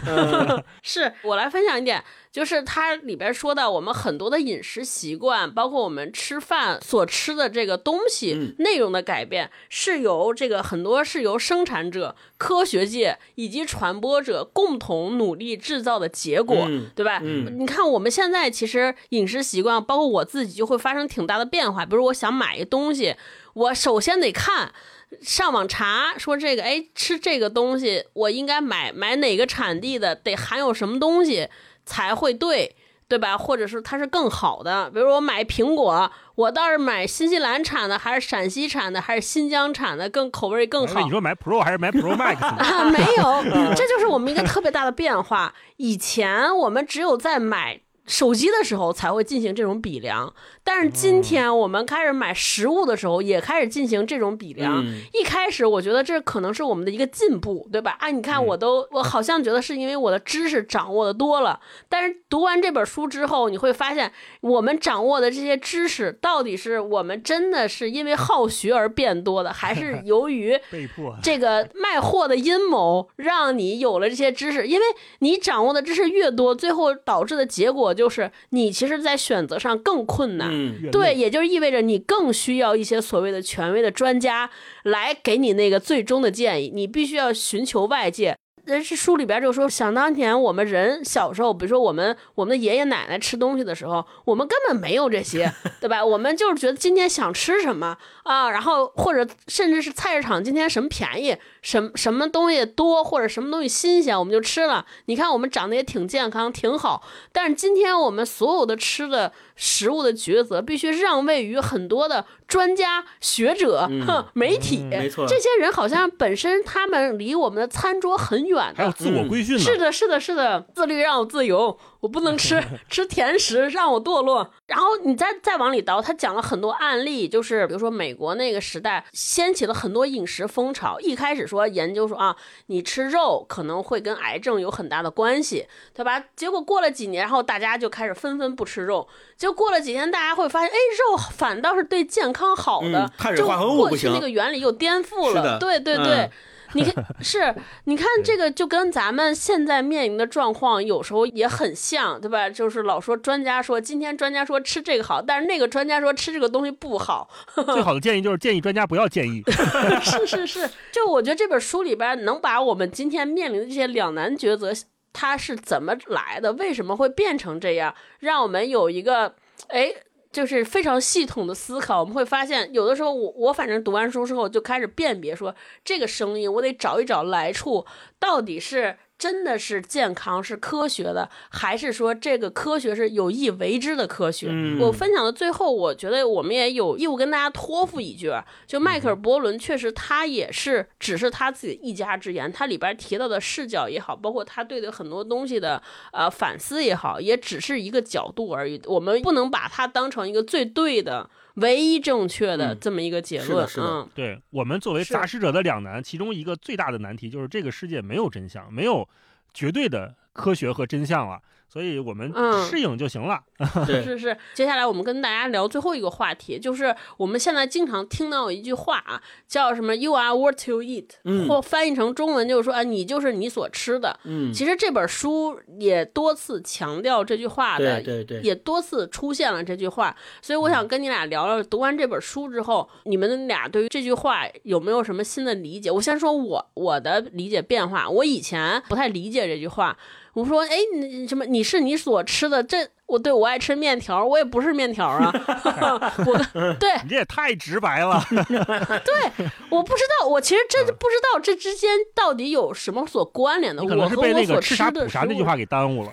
是 [laughs] 我来分享一点，就是它里边说到我们很多的饮食习惯，包括我们吃饭所吃的这个东西、嗯内容的改变，是由这个很多是由生产者、科学界以及传播者共同努力制造的结果，嗯对吧？嗯你看我们现在其实饮食习惯，包括我自己就会发生挺大的变化。比如我想买一东西，我首先得看。上网查说这个，哎，吃这个东西我应该买买哪个产地的，得含有什么东西才会对，对吧？或者是它是更好的。比如我买苹果，我倒是买新西兰产的，还是陕西产的，还是新疆产的，更口味更好你。说买 Pro 还是买 Pro [laughs] Max？啊，没有，[laughs] 这就是我们一个特别大的变化。以前我们只有在买手机的时候才会进行这种比量，但是今天我们开始买食物的时候也开始进行这种比量。嗯一开始我觉得这可能是我们的一个进步，对吧？啊，你看我都，我好像觉得是因为我的知识掌握的多了，但是读完这本书之后，你会发现我们掌握的这些知识，到底是我们真的是因为好学而变多的，还是由于 [laughs] 被迫。这个卖货的阴谋让你有了这些知识，因为你掌握的知识越多，最后导致的结果就是你其实，在选择上更困难。嗯对，也就是意味着你更需要一些所谓的权威的专家来给你那个最终的建议，你必须要寻求外界。人是书里边就说，想当年我们人小时候，比如说我们我们的爷爷奶奶吃东西的时候，我们根本没有这些，[laughs] 对吧？我们就是觉得今天想吃什么啊，然后或者甚至是菜市场今天什么便宜，什么什么东西多，或者什么东西新鲜，我们就吃了。你看我们长得也挺健康，挺好。但是今天我们所有的吃的食物的抉择，必须让位于很多的专家学者、嗯媒体。嗯没错这些人好像本身他们离我们的餐桌很远的。还有自我规训呢。是的，是的，是的，自律让我自由，我不能吃 [laughs] 吃甜食让我堕落。然后你再再往里倒，他讲了很多案例，就是比如说美国那个时代掀起了很多饮食风潮。一开始说研究说啊，你吃肉可能会跟癌症有很大的关系，对吧？结果过了几年，然后大家就开始纷纷不吃肉。就过了几天，大家会发现，哎，肉反倒是对健康好的，嗯碳水就化合物过去不行那个原理又颠覆了。对对对。嗯你看，是，你看这个就跟咱们现在面临的状况有时候也很像，对吧？就是老说专家说，今天专家说吃这个好，但是那个专家说吃这个东西不好。[laughs] 最好的建议就是建议专家不要建议。[laughs] 是是是，就我觉得这本书里边能把我们今天面临的这些两难抉择，它是怎么来的，为什么会变成这样，让我们有一个哎。就是非常系统的思考，我们会发现，有的时候我我反正读完书之后就开始辨别说，这个声音我得找一找来处，到底是。真的是健康是科学的，还是说这个科学是有意为之的科学？嗯我分享的最后，我觉得我们也有义务跟大家托付一句，就迈克尔·伯伦，确实他也是只是他自己一家之言，他里边提到的视角也好，包括他对的很多东西的呃反思也好，也只是一个角度而已，我们不能把它当成一个最对的、唯一正确的嗯这么一个结论。是的是的嗯，对我们作为杂食者的两难，其中一个最大的难题就是这个世界没有真相，没有绝对的科学和真相了，所以我们嗯适应就行了。[laughs] 是，是是，接下来我们跟大家聊最后一个话题，就是我们现在经常听到一句话啊，叫什么 “You are what you eat”，、嗯或翻译成中文就是说啊，你就是你所吃的。嗯，其实这本书也多次强调这句话的，对对对，也多次出现了这句话，所以我想跟你俩聊聊，读完这本书之后，你们俩对于这句话有没有什么新的理解？我先说我我的理解变化，我以前不太理解这句话，我说，哎，你什么？你是你所吃的，这我对我爱吃面条，我也不是面条啊，[laughs] 我 [laughs] 对你这也太直白了。[laughs] 对，我不知道，我其实真是不知道这之间到底有什么所关联的，你可能是我和我被那个吃所吃的啥补啥那句话给耽误了。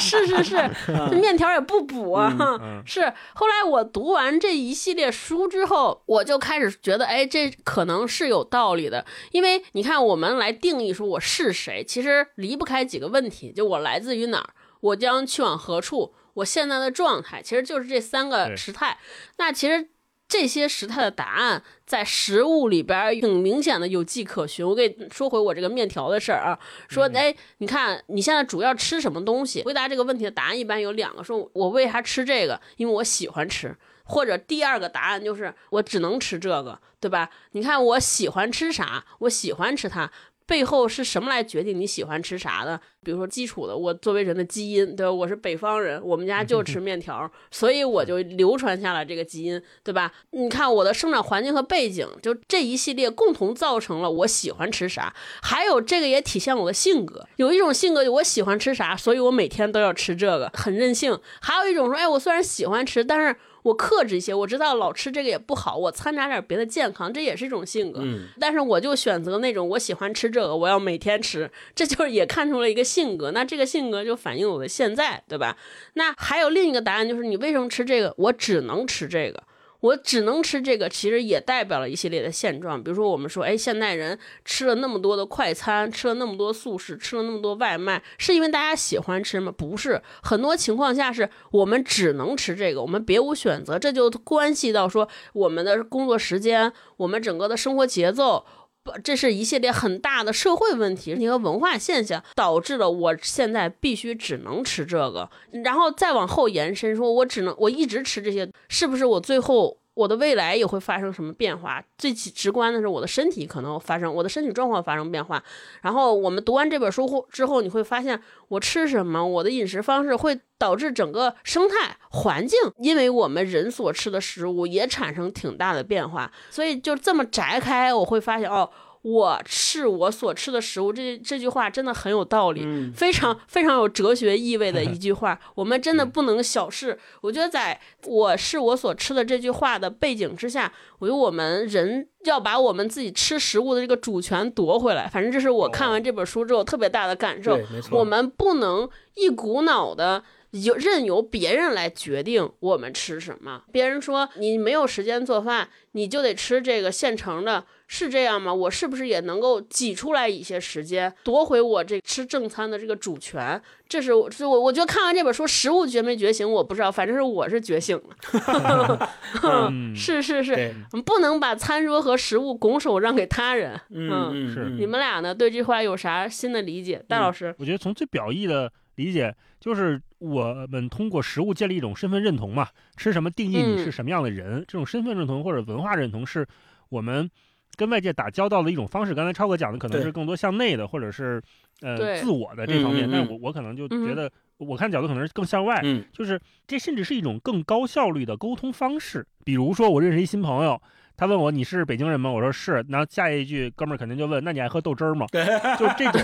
是是是，这面条也不补啊。嗯是，后来我读完这一系列书之后，我就开始觉得，哎，这可能是有道理的。因为你看，我们来定义说我是谁，其实离不开几个问题，就我来自于哪儿，我将去往何处，我现在的状态，其实就是这三个时态。那其实。这些时态的答案在食物里边儿挺明显的有迹可循。我给你说回我这个面条的事儿啊，说哎，你看你现在主要吃什么东西？回答这个问题的答案一般有两个，说我为啥吃这个？因为我喜欢吃。或者第二个答案就是我只能吃这个，对吧？你看我喜欢吃啥，我喜欢吃它。背后是什么来决定你喜欢吃啥的？比如说基础的，我作为人的基因，对吧？我是北方人，我们家就吃面条，[laughs] 所以我就流传下来这个基因，对吧？你看我的生长环境和背景，就这一系列共同造成了我喜欢吃啥。还有这个也体现我的性格，有一种性格我喜欢吃啥，所以我每天都要吃这个，很任性；还有一种说，哎，我虽然喜欢吃，但是我克制一些，我知道老吃这个也不好，我掺杂点别的健康，这也是一种性格。嗯，但是我就选择那种我喜欢吃这个，我要每天吃，这就是也看出了一个性格。那这个性格就反映我的现在，对吧？那还有另一个答案就是你为什么吃这个？我只能吃这个。我只能吃这个，其实也代表了一系列的现状。比如说，我们说，哎，现代人吃了那么多的快餐，吃了那么多素食，吃了那么多外卖，是因为大家喜欢吃吗？不是，很多情况下是我们只能吃这个，我们别无选择。这就关系到说我们的工作时间，我们整个的生活节奏。不这是一系列很大的社会问题一个文化现象，导致了我现在必须只能吃这个，然后再往后延伸，说我只能我一直吃这些，是不是我最后我的未来也会发生什么变化？最直观的是我的身体可能发生，我的身体状况发生变化。然后我们读完这本书后之后，你会发现我吃什么，我的饮食方式会导致整个生态环境，因为我们人所吃的食物也产生挺大的变化。所以就这么摘开，我会发现哦。我是我所吃的食物，这这句话真的很有道理，嗯非常非常有哲学意味的 [laughs] 一句话。我们真的不能小视。我觉得在我是我所吃的这句话的背景之下，我觉得我们人要把我们自己吃食物的这个主权夺回来。反正这是我看完这本书之后特别大的感受我们不能一股脑的由任由别人来决定我们吃什么。别人说你没有时间做饭，你就得吃这个现成的，是这样吗？我是不是也能够挤出来一些时间，夺回我这吃正餐的这个主权？这是我，是我，我觉得看完这本书，食物觉没觉醒，我不知道，反正是我是觉醒了。[laughs] 嗯，是是是，对，我们不能把餐桌和食物拱手让给他人。嗯嗯，是嗯你们俩呢？对这句话有啥新的理解？戴老师，我觉得从最表意的理解，就是我们通过食物建立一种身份认同嘛，吃什么定义你是嗯什么样的人，这种身份认同或者文化认同是我们跟外界打交道的一种方式。刚才超哥讲的可能是更多向内的，或者是呃自我的这方面，嗯嗯嗯但我我可能就嗯觉得，我看角度可能是更向外，嗯就是这甚至是一种更高效率的沟通方式。比如说，我认识一新朋友，他问我你是北京人吗？我说是。然后下一句哥们儿肯定就问，那你爱喝豆汁儿吗？[laughs] 就这种，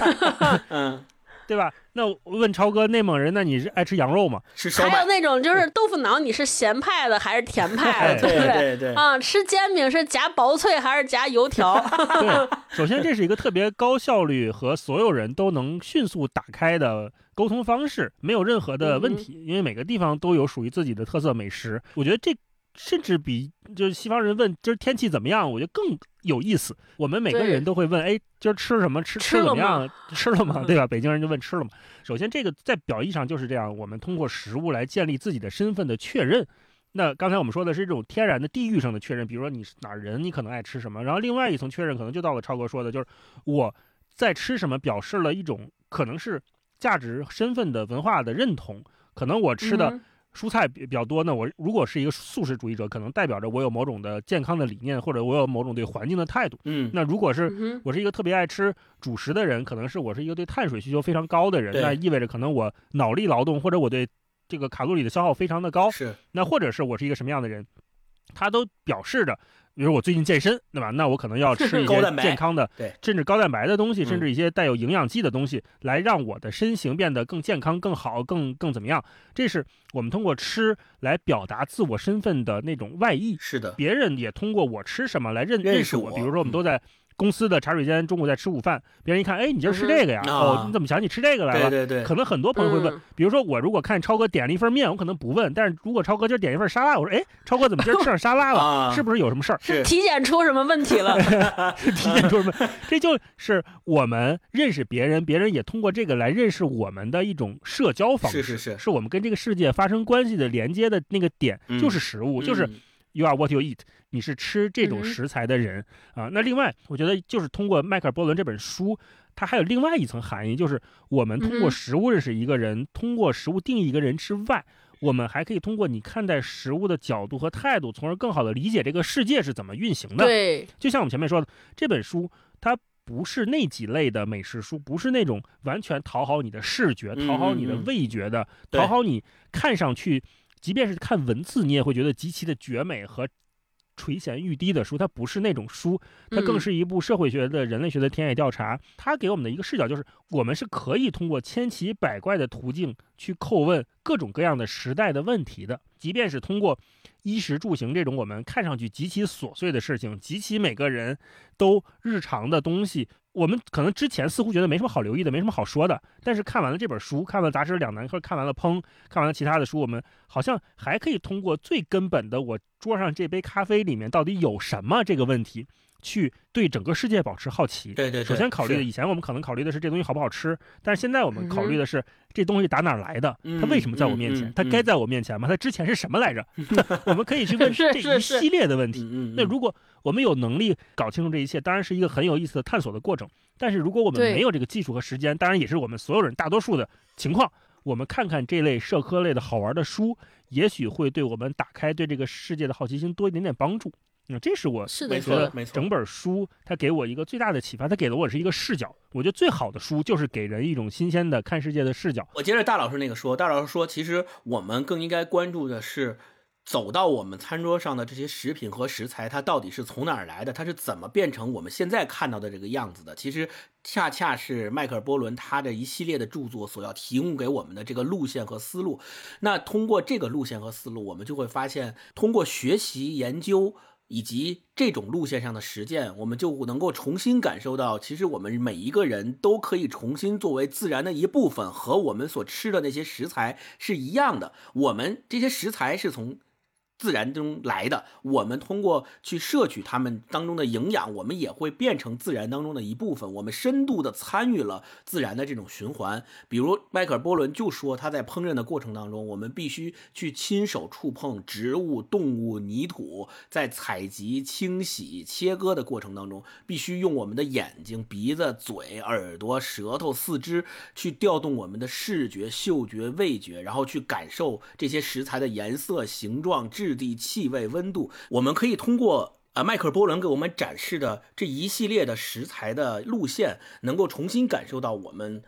嗯对吧？那我问超哥，内蒙人，那你是爱吃羊肉吗？吃烧麦，还有那种就是豆腐脑，你是咸派的还是甜派的，对不对对啊，吃煎饼是夹薄脆还是夹油条？[laughs] [laughs] 对，首先这是一个特别高效率和所有人都能迅速打开的沟通方式，没有任何的问题，因为每个地方都有属于自己的特色美食。我觉得这甚至比就是西方人问今儿天气怎么样，我觉得更有意思。我们每个人都会问，哎，今儿吃什么？吃吃怎么样？吃了吗？对吧？北京人就问吃了吗？首先，这个在表意上就是这样，我们通过食物来建立自己的身份的确认。那刚才我们说的是这种天然的地域上的确认，比如说你是哪儿人，你可能爱吃什么。然后另外一层确认，可能就到了超哥说的，就是我在吃什么，表示了一种可能是价值、身份的文化的认同。可能我吃的嗯蔬菜比比较多，那我如果是一个素食主义者，可能代表着我有某种的健康的理念，或者我有某种对环境的态度。嗯，那如果是我是一个特别爱吃主食的人，可能是我是一个对碳水需求非常高的人，那意味着可能我脑力劳动或者我对这个卡路里的消耗非常的高。是那或者是我是一个什么样的人，他都表示着，比如我最近健身，对吧？那我可能要吃一 [laughs] 些健康的，对甚至高蛋白的东西，嗯甚至一些带有营养剂的东西，来让我的身形变得更健康、更好、更更怎么样？这是我们通过吃来表达自我身份的那种外溢。是的，别人也通过我吃什么来认认识识我。比如说，我们嗯都在公司的茶水间，中午在吃午饭，别人一看，哎，你今儿吃这个呀？嗯哦啊，你怎么想起吃这个来了？对对对，可能很多朋友会问，嗯比如说我如果看超哥点了一份面，我可能不问，但是如果超哥今儿点一份沙拉，我说，哎，超哥怎么今儿吃上沙拉了？啊，是不是有什么事儿？是体检出什么问题了？是 [laughs] [laughs] 体检出什么？这就是我们认识别人，别人也通过这个来认识我们的一种社交方式，是是是是我们跟这个世界发生关系的连接的那个点，嗯就是食物，就是嗯 you are what you eat，你是吃这种食材的人、啊。那另外，我觉得就是通过迈克尔·波伦这本书，它还有另外一层含义，就是我们通过食物认识一个人，通过食物定义一个人之外，我们还可以通过你看待食物的角度和态度，从而更好的理解这个世界是怎么运行的。对，就像我们前面说的，这本书它不是那几类的美食书，不是那种完全讨好你的视觉、嗯讨好你的味觉的、对讨好你看上去，即便是看文字，你也会觉得极其的绝美和垂涎欲滴的书。它不是那种书，它更嗯是一部社会学的人类学的田野调查。它给我们的一个视角就是，我们是可以通过千奇百怪的途径去叩问各种各样的时代的问题的，即便是通过衣食住行这种我们看上去极其琐碎的事情，极其每个人都日常的东西，我们可能之前似乎觉得没什么好留意的，没什么好说的，但是看完了这本书，看完了《杂志两难》或者看完了《烹》，看完了其他的书，我们好像还可以通过最根本的我桌上这杯咖啡里面到底有什么这个问题，去对整个世界保持好奇。对对对，首先考虑的，以前我们可能考虑的是这东西好不好吃，但是现在我们考虑的是这东西打哪儿来的，它为什么在我面前，它该在我面前吗？它之前是什么来着？[laughs] [laughs] 我们可以去问这一系列的问题。那如果我们有能力搞清楚这一切，当然是一个很有意思的探索的过程。但是如果我们没有这个技术和时间，当然也是我们所有人大多数的情况，我们看看这类社科类的好玩的书，也许会对我们打开对这个世界的好奇心多一点点帮助。那这是我是的，没是的觉得，没错整本书它给我一个最大的启发，它给了我是一个视角。我觉得最好的书就是给人一种新鲜的看世界的视角。我接着大老师那个说，大老师说，其实我们更应该关注的是，走到我们餐桌上的这些食品和食材，它到底是从哪儿来的？它是怎么变成我们现在看到的这个样子的？其实恰恰是迈克尔·波伦他的一系列的著作所要提供给我们的这个路线和思路。那通过这个路线和思路，我们就会发现，通过学习研究。以及这种路线上的实践，我们就能够重新感受到，其实我们每一个人都可以重新作为自然的一部分，和我们所吃的那些食材是一样的。我们这些食材是从自然中来的，我们通过去摄取它们当中的营养，我们也会变成自然当中的一部分。我们深度的参与了自然的这种循环。比如迈克尔·波伦就说，他在烹饪的过程当中，我们必须去亲手触碰植物、动物、泥土，在采集、清洗、切割的过程当中，必须用我们的眼睛、鼻子、嘴、耳朵、舌头、四肢去调动我们的视觉、嗅觉、味觉，然后去感受这些食材的颜色、形状、质质地、气味、温度。我们可以通过。啊，迈克尔·波伦给我们展示的这一系列的食材的路线，能够重新感受到我们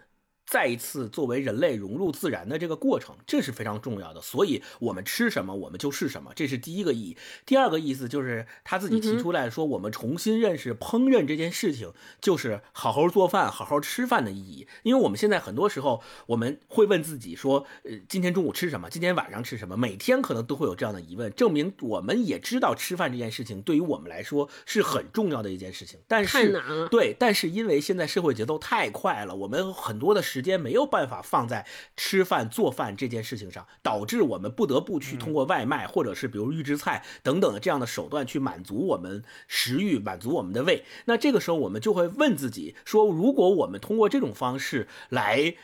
再一次作为人类融入自然的这个过程，这是非常重要的。所以，我们吃什么，我们就是什么，这是第一个意义。第二个意思就是他自己提出来说，我们重新认识烹饪这件事情，就是好好做饭、好好吃饭的意义。因为我们现在很多时候，我们会问自己说，呃，今天中午吃什么？今天晚上吃什么？每天可能都会有这样的疑问，证明我们也知道吃饭这件事情对于我们来说是很重要的一件事情。但太难了。对，但是因为现在社会节奏太快了，我们很多的时间没有办法放在吃饭做饭这件事情上，导致我们不得不去通过外卖或者是比如预制菜等等的这样的手段去满足我们食欲，满足我们的胃。那这个时候我们就会问自己说，如果我们通过这种方式来。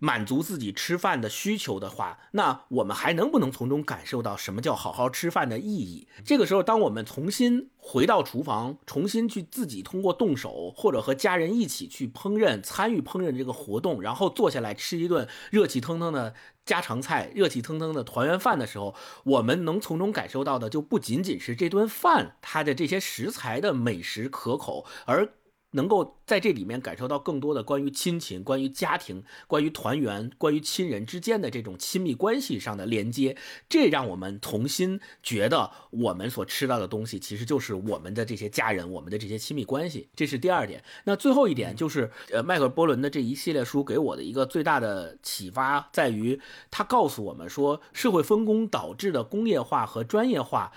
满足自己吃饭的需求的话，那我们还能不能从中感受到什么叫好好吃饭的意义？这个时候，当我们重新回到厨房，重新去自己通过动手或者和家人一起去烹饪，参与烹饪这个活动，然后坐下来吃一顿热气腾腾的家常菜、热气腾腾的团圆饭的时候，我们能从中感受到的就不仅仅是这顿饭它的这些食材的美食可口，而。能够在这里面感受到更多的关于亲情、关于家庭、关于团圆、关于亲人之间的这种亲密关系上的连接，这让我们重新觉得我们所吃到的东西其实就是我们的这些家人、我们的这些亲密关系。这是第二点。那最后一点就是，呃，迈克尔·波伦的这一系列书给我的一个最大的启发在于，他告诉我们说，社会分工导致的工业化和专业化。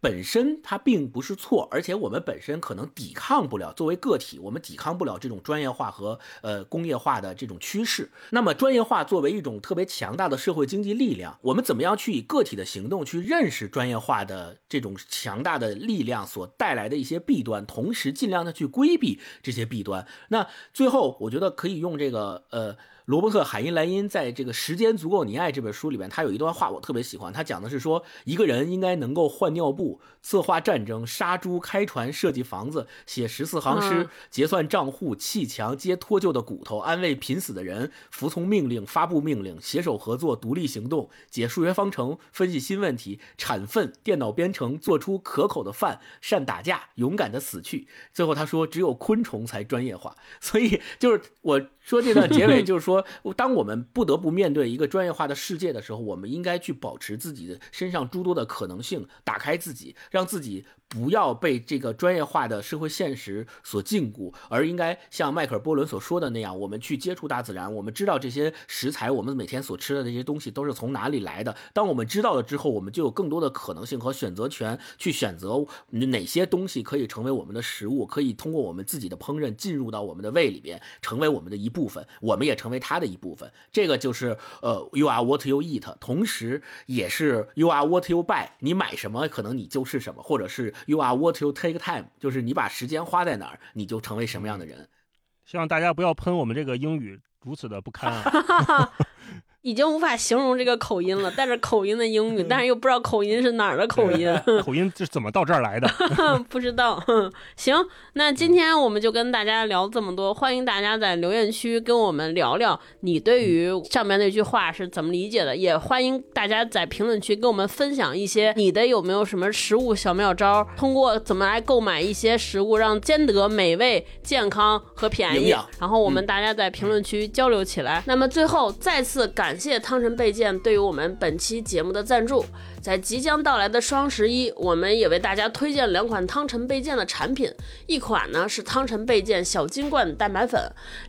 本身它并不是错，而且我们本身可能抵抗不了。作为个体，我们抵抗不了这种专业化和呃工业化的这种趋势。那么，专业化作为一种特别强大的社会经济力量，我们怎么样去以个体的行动去认识专业化的这种强大的力量所带来的一些弊端，同时尽量的去规避这些弊端？那最后，我觉得可以用这个呃。罗伯特·海因莱因在这个《时间足够你爱》这本书里面，他有一段话我特别喜欢。他讲的是说，一个人应该能够换尿布、策划战争、杀猪、开船、设计房子、写十四行诗、结算账户、砌墙、接脱臼的骨头、安慰濒死的人、服从命令、发布命令、携手合作、独立行动、解数学方程、分析新问题、产粪、电脑编程、做出可口的饭、善打架、勇敢的死去。最后他说，只有昆虫才专业化。所以就是我说这段结尾，就是说。当我们不得不面对一个专业化的世界的时候，我们应该去保持自己的身上诸多的可能性，打开自己，让自己。不要被这个专业化的社会现实所禁锢，而应该像迈克尔·波伦所说的那样，我们去接触大自然。我们知道这些食材，我们每天所吃的那些东西都是从哪里来的。当我们知道了之后，我们就有更多的可能性和选择权，去选择哪些东西可以成为我们的食物，可以通过我们自己的烹饪进入到我们的胃里边，成为我们的一部分。我们也成为它的一部分。这个就是呃，you are what you eat，同时也是 you are what you buy。你买什么，可能你就是什么，或者是。You are what you take time，就是你把时间花在哪儿，你就成为什么样的人。希望大家不要喷我们这个英语如此的不堪啊。[laughs] 已经无法形容这个口音了，带着口音的英语，[laughs] 但是又不知道口音是哪儿的口音。口音是怎么到这儿来的？[laughs] [laughs] 不知道。行，那今天我们就跟大家聊这么多，欢迎大家在留言区跟我们聊聊你对于上面那句话是怎么理解的，也欢迎大家在评论区跟我们分享一些你的有没有什么食物小妙招，通过怎么来购买一些食物，让兼得美味、健康和便宜。然后我们大家在评论区交流起来。那么最后再次感。感谢汤臣倍健对于我们本期节目的赞助。在即将到来的双十一，我们也为大家推荐两款汤臣倍健的产品。一款呢是汤臣倍健小金罐蛋白粉，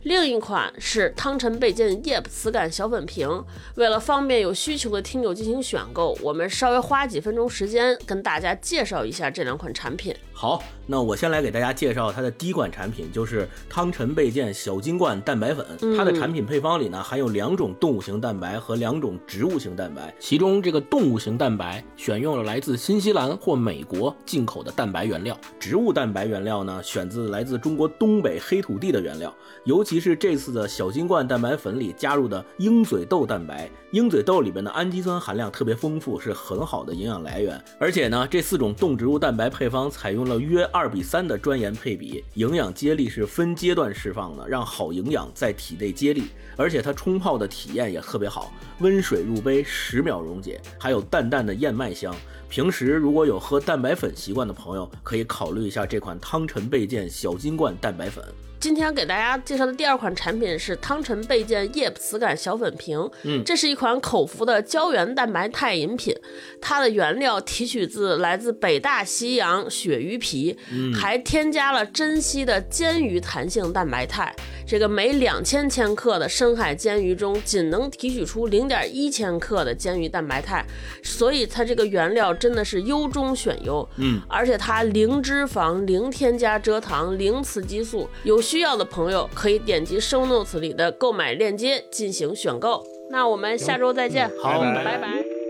另一款是汤臣倍健叶磁感小粉瓶。为了方便有需求的听友进行选购，我们稍微花几分钟时间跟大家介绍一下这两款产品。好，那我先来给大家介绍它的第一款产品，就是汤臣倍健小金罐蛋白粉。它的产品配方里呢含有两种动物型蛋白和两种植物型蛋白，其中这个动物型蛋白。白选用了来自新西兰或美国进口的蛋白原料，植物蛋白原料呢选自来自中国东北黑土地的原料，尤其是这次的小金罐蛋白粉里加入的鹰嘴豆蛋白，鹰嘴豆里边的氨基酸含量特别丰富，是很好的营养来源。而且呢，这四种动植物蛋白配方采用了约二比三的专研配比，营养接力是分阶段释放的，让好营养在体内接力。而且它冲泡的体验也特别好，温水入杯，十秒溶解，还有淡淡的燕麦香。平时如果有喝蛋白粉习惯的朋友，可以考虑一下这款汤臣倍健小金罐蛋白粉。今天给大家介绍的第二款产品是汤臣倍健叶磁感小粉瓶。嗯这是一款口服的胶原蛋白肽饮品，它的原料提取自来自北大西洋鳕鱼皮，还添加了珍稀的煎鱼弹性蛋白肽。这个每两千千克的深海煎鱼中，仅能提取出零点一千克的煎鱼蛋白肽，所以它这个原料真的是优中选优。嗯，而且它零脂肪、零添加蔗糖、零雌激素。有需要的朋友可以点击 show notes 里的购买链接进行选购。那我们下周再见，好拜拜。拜拜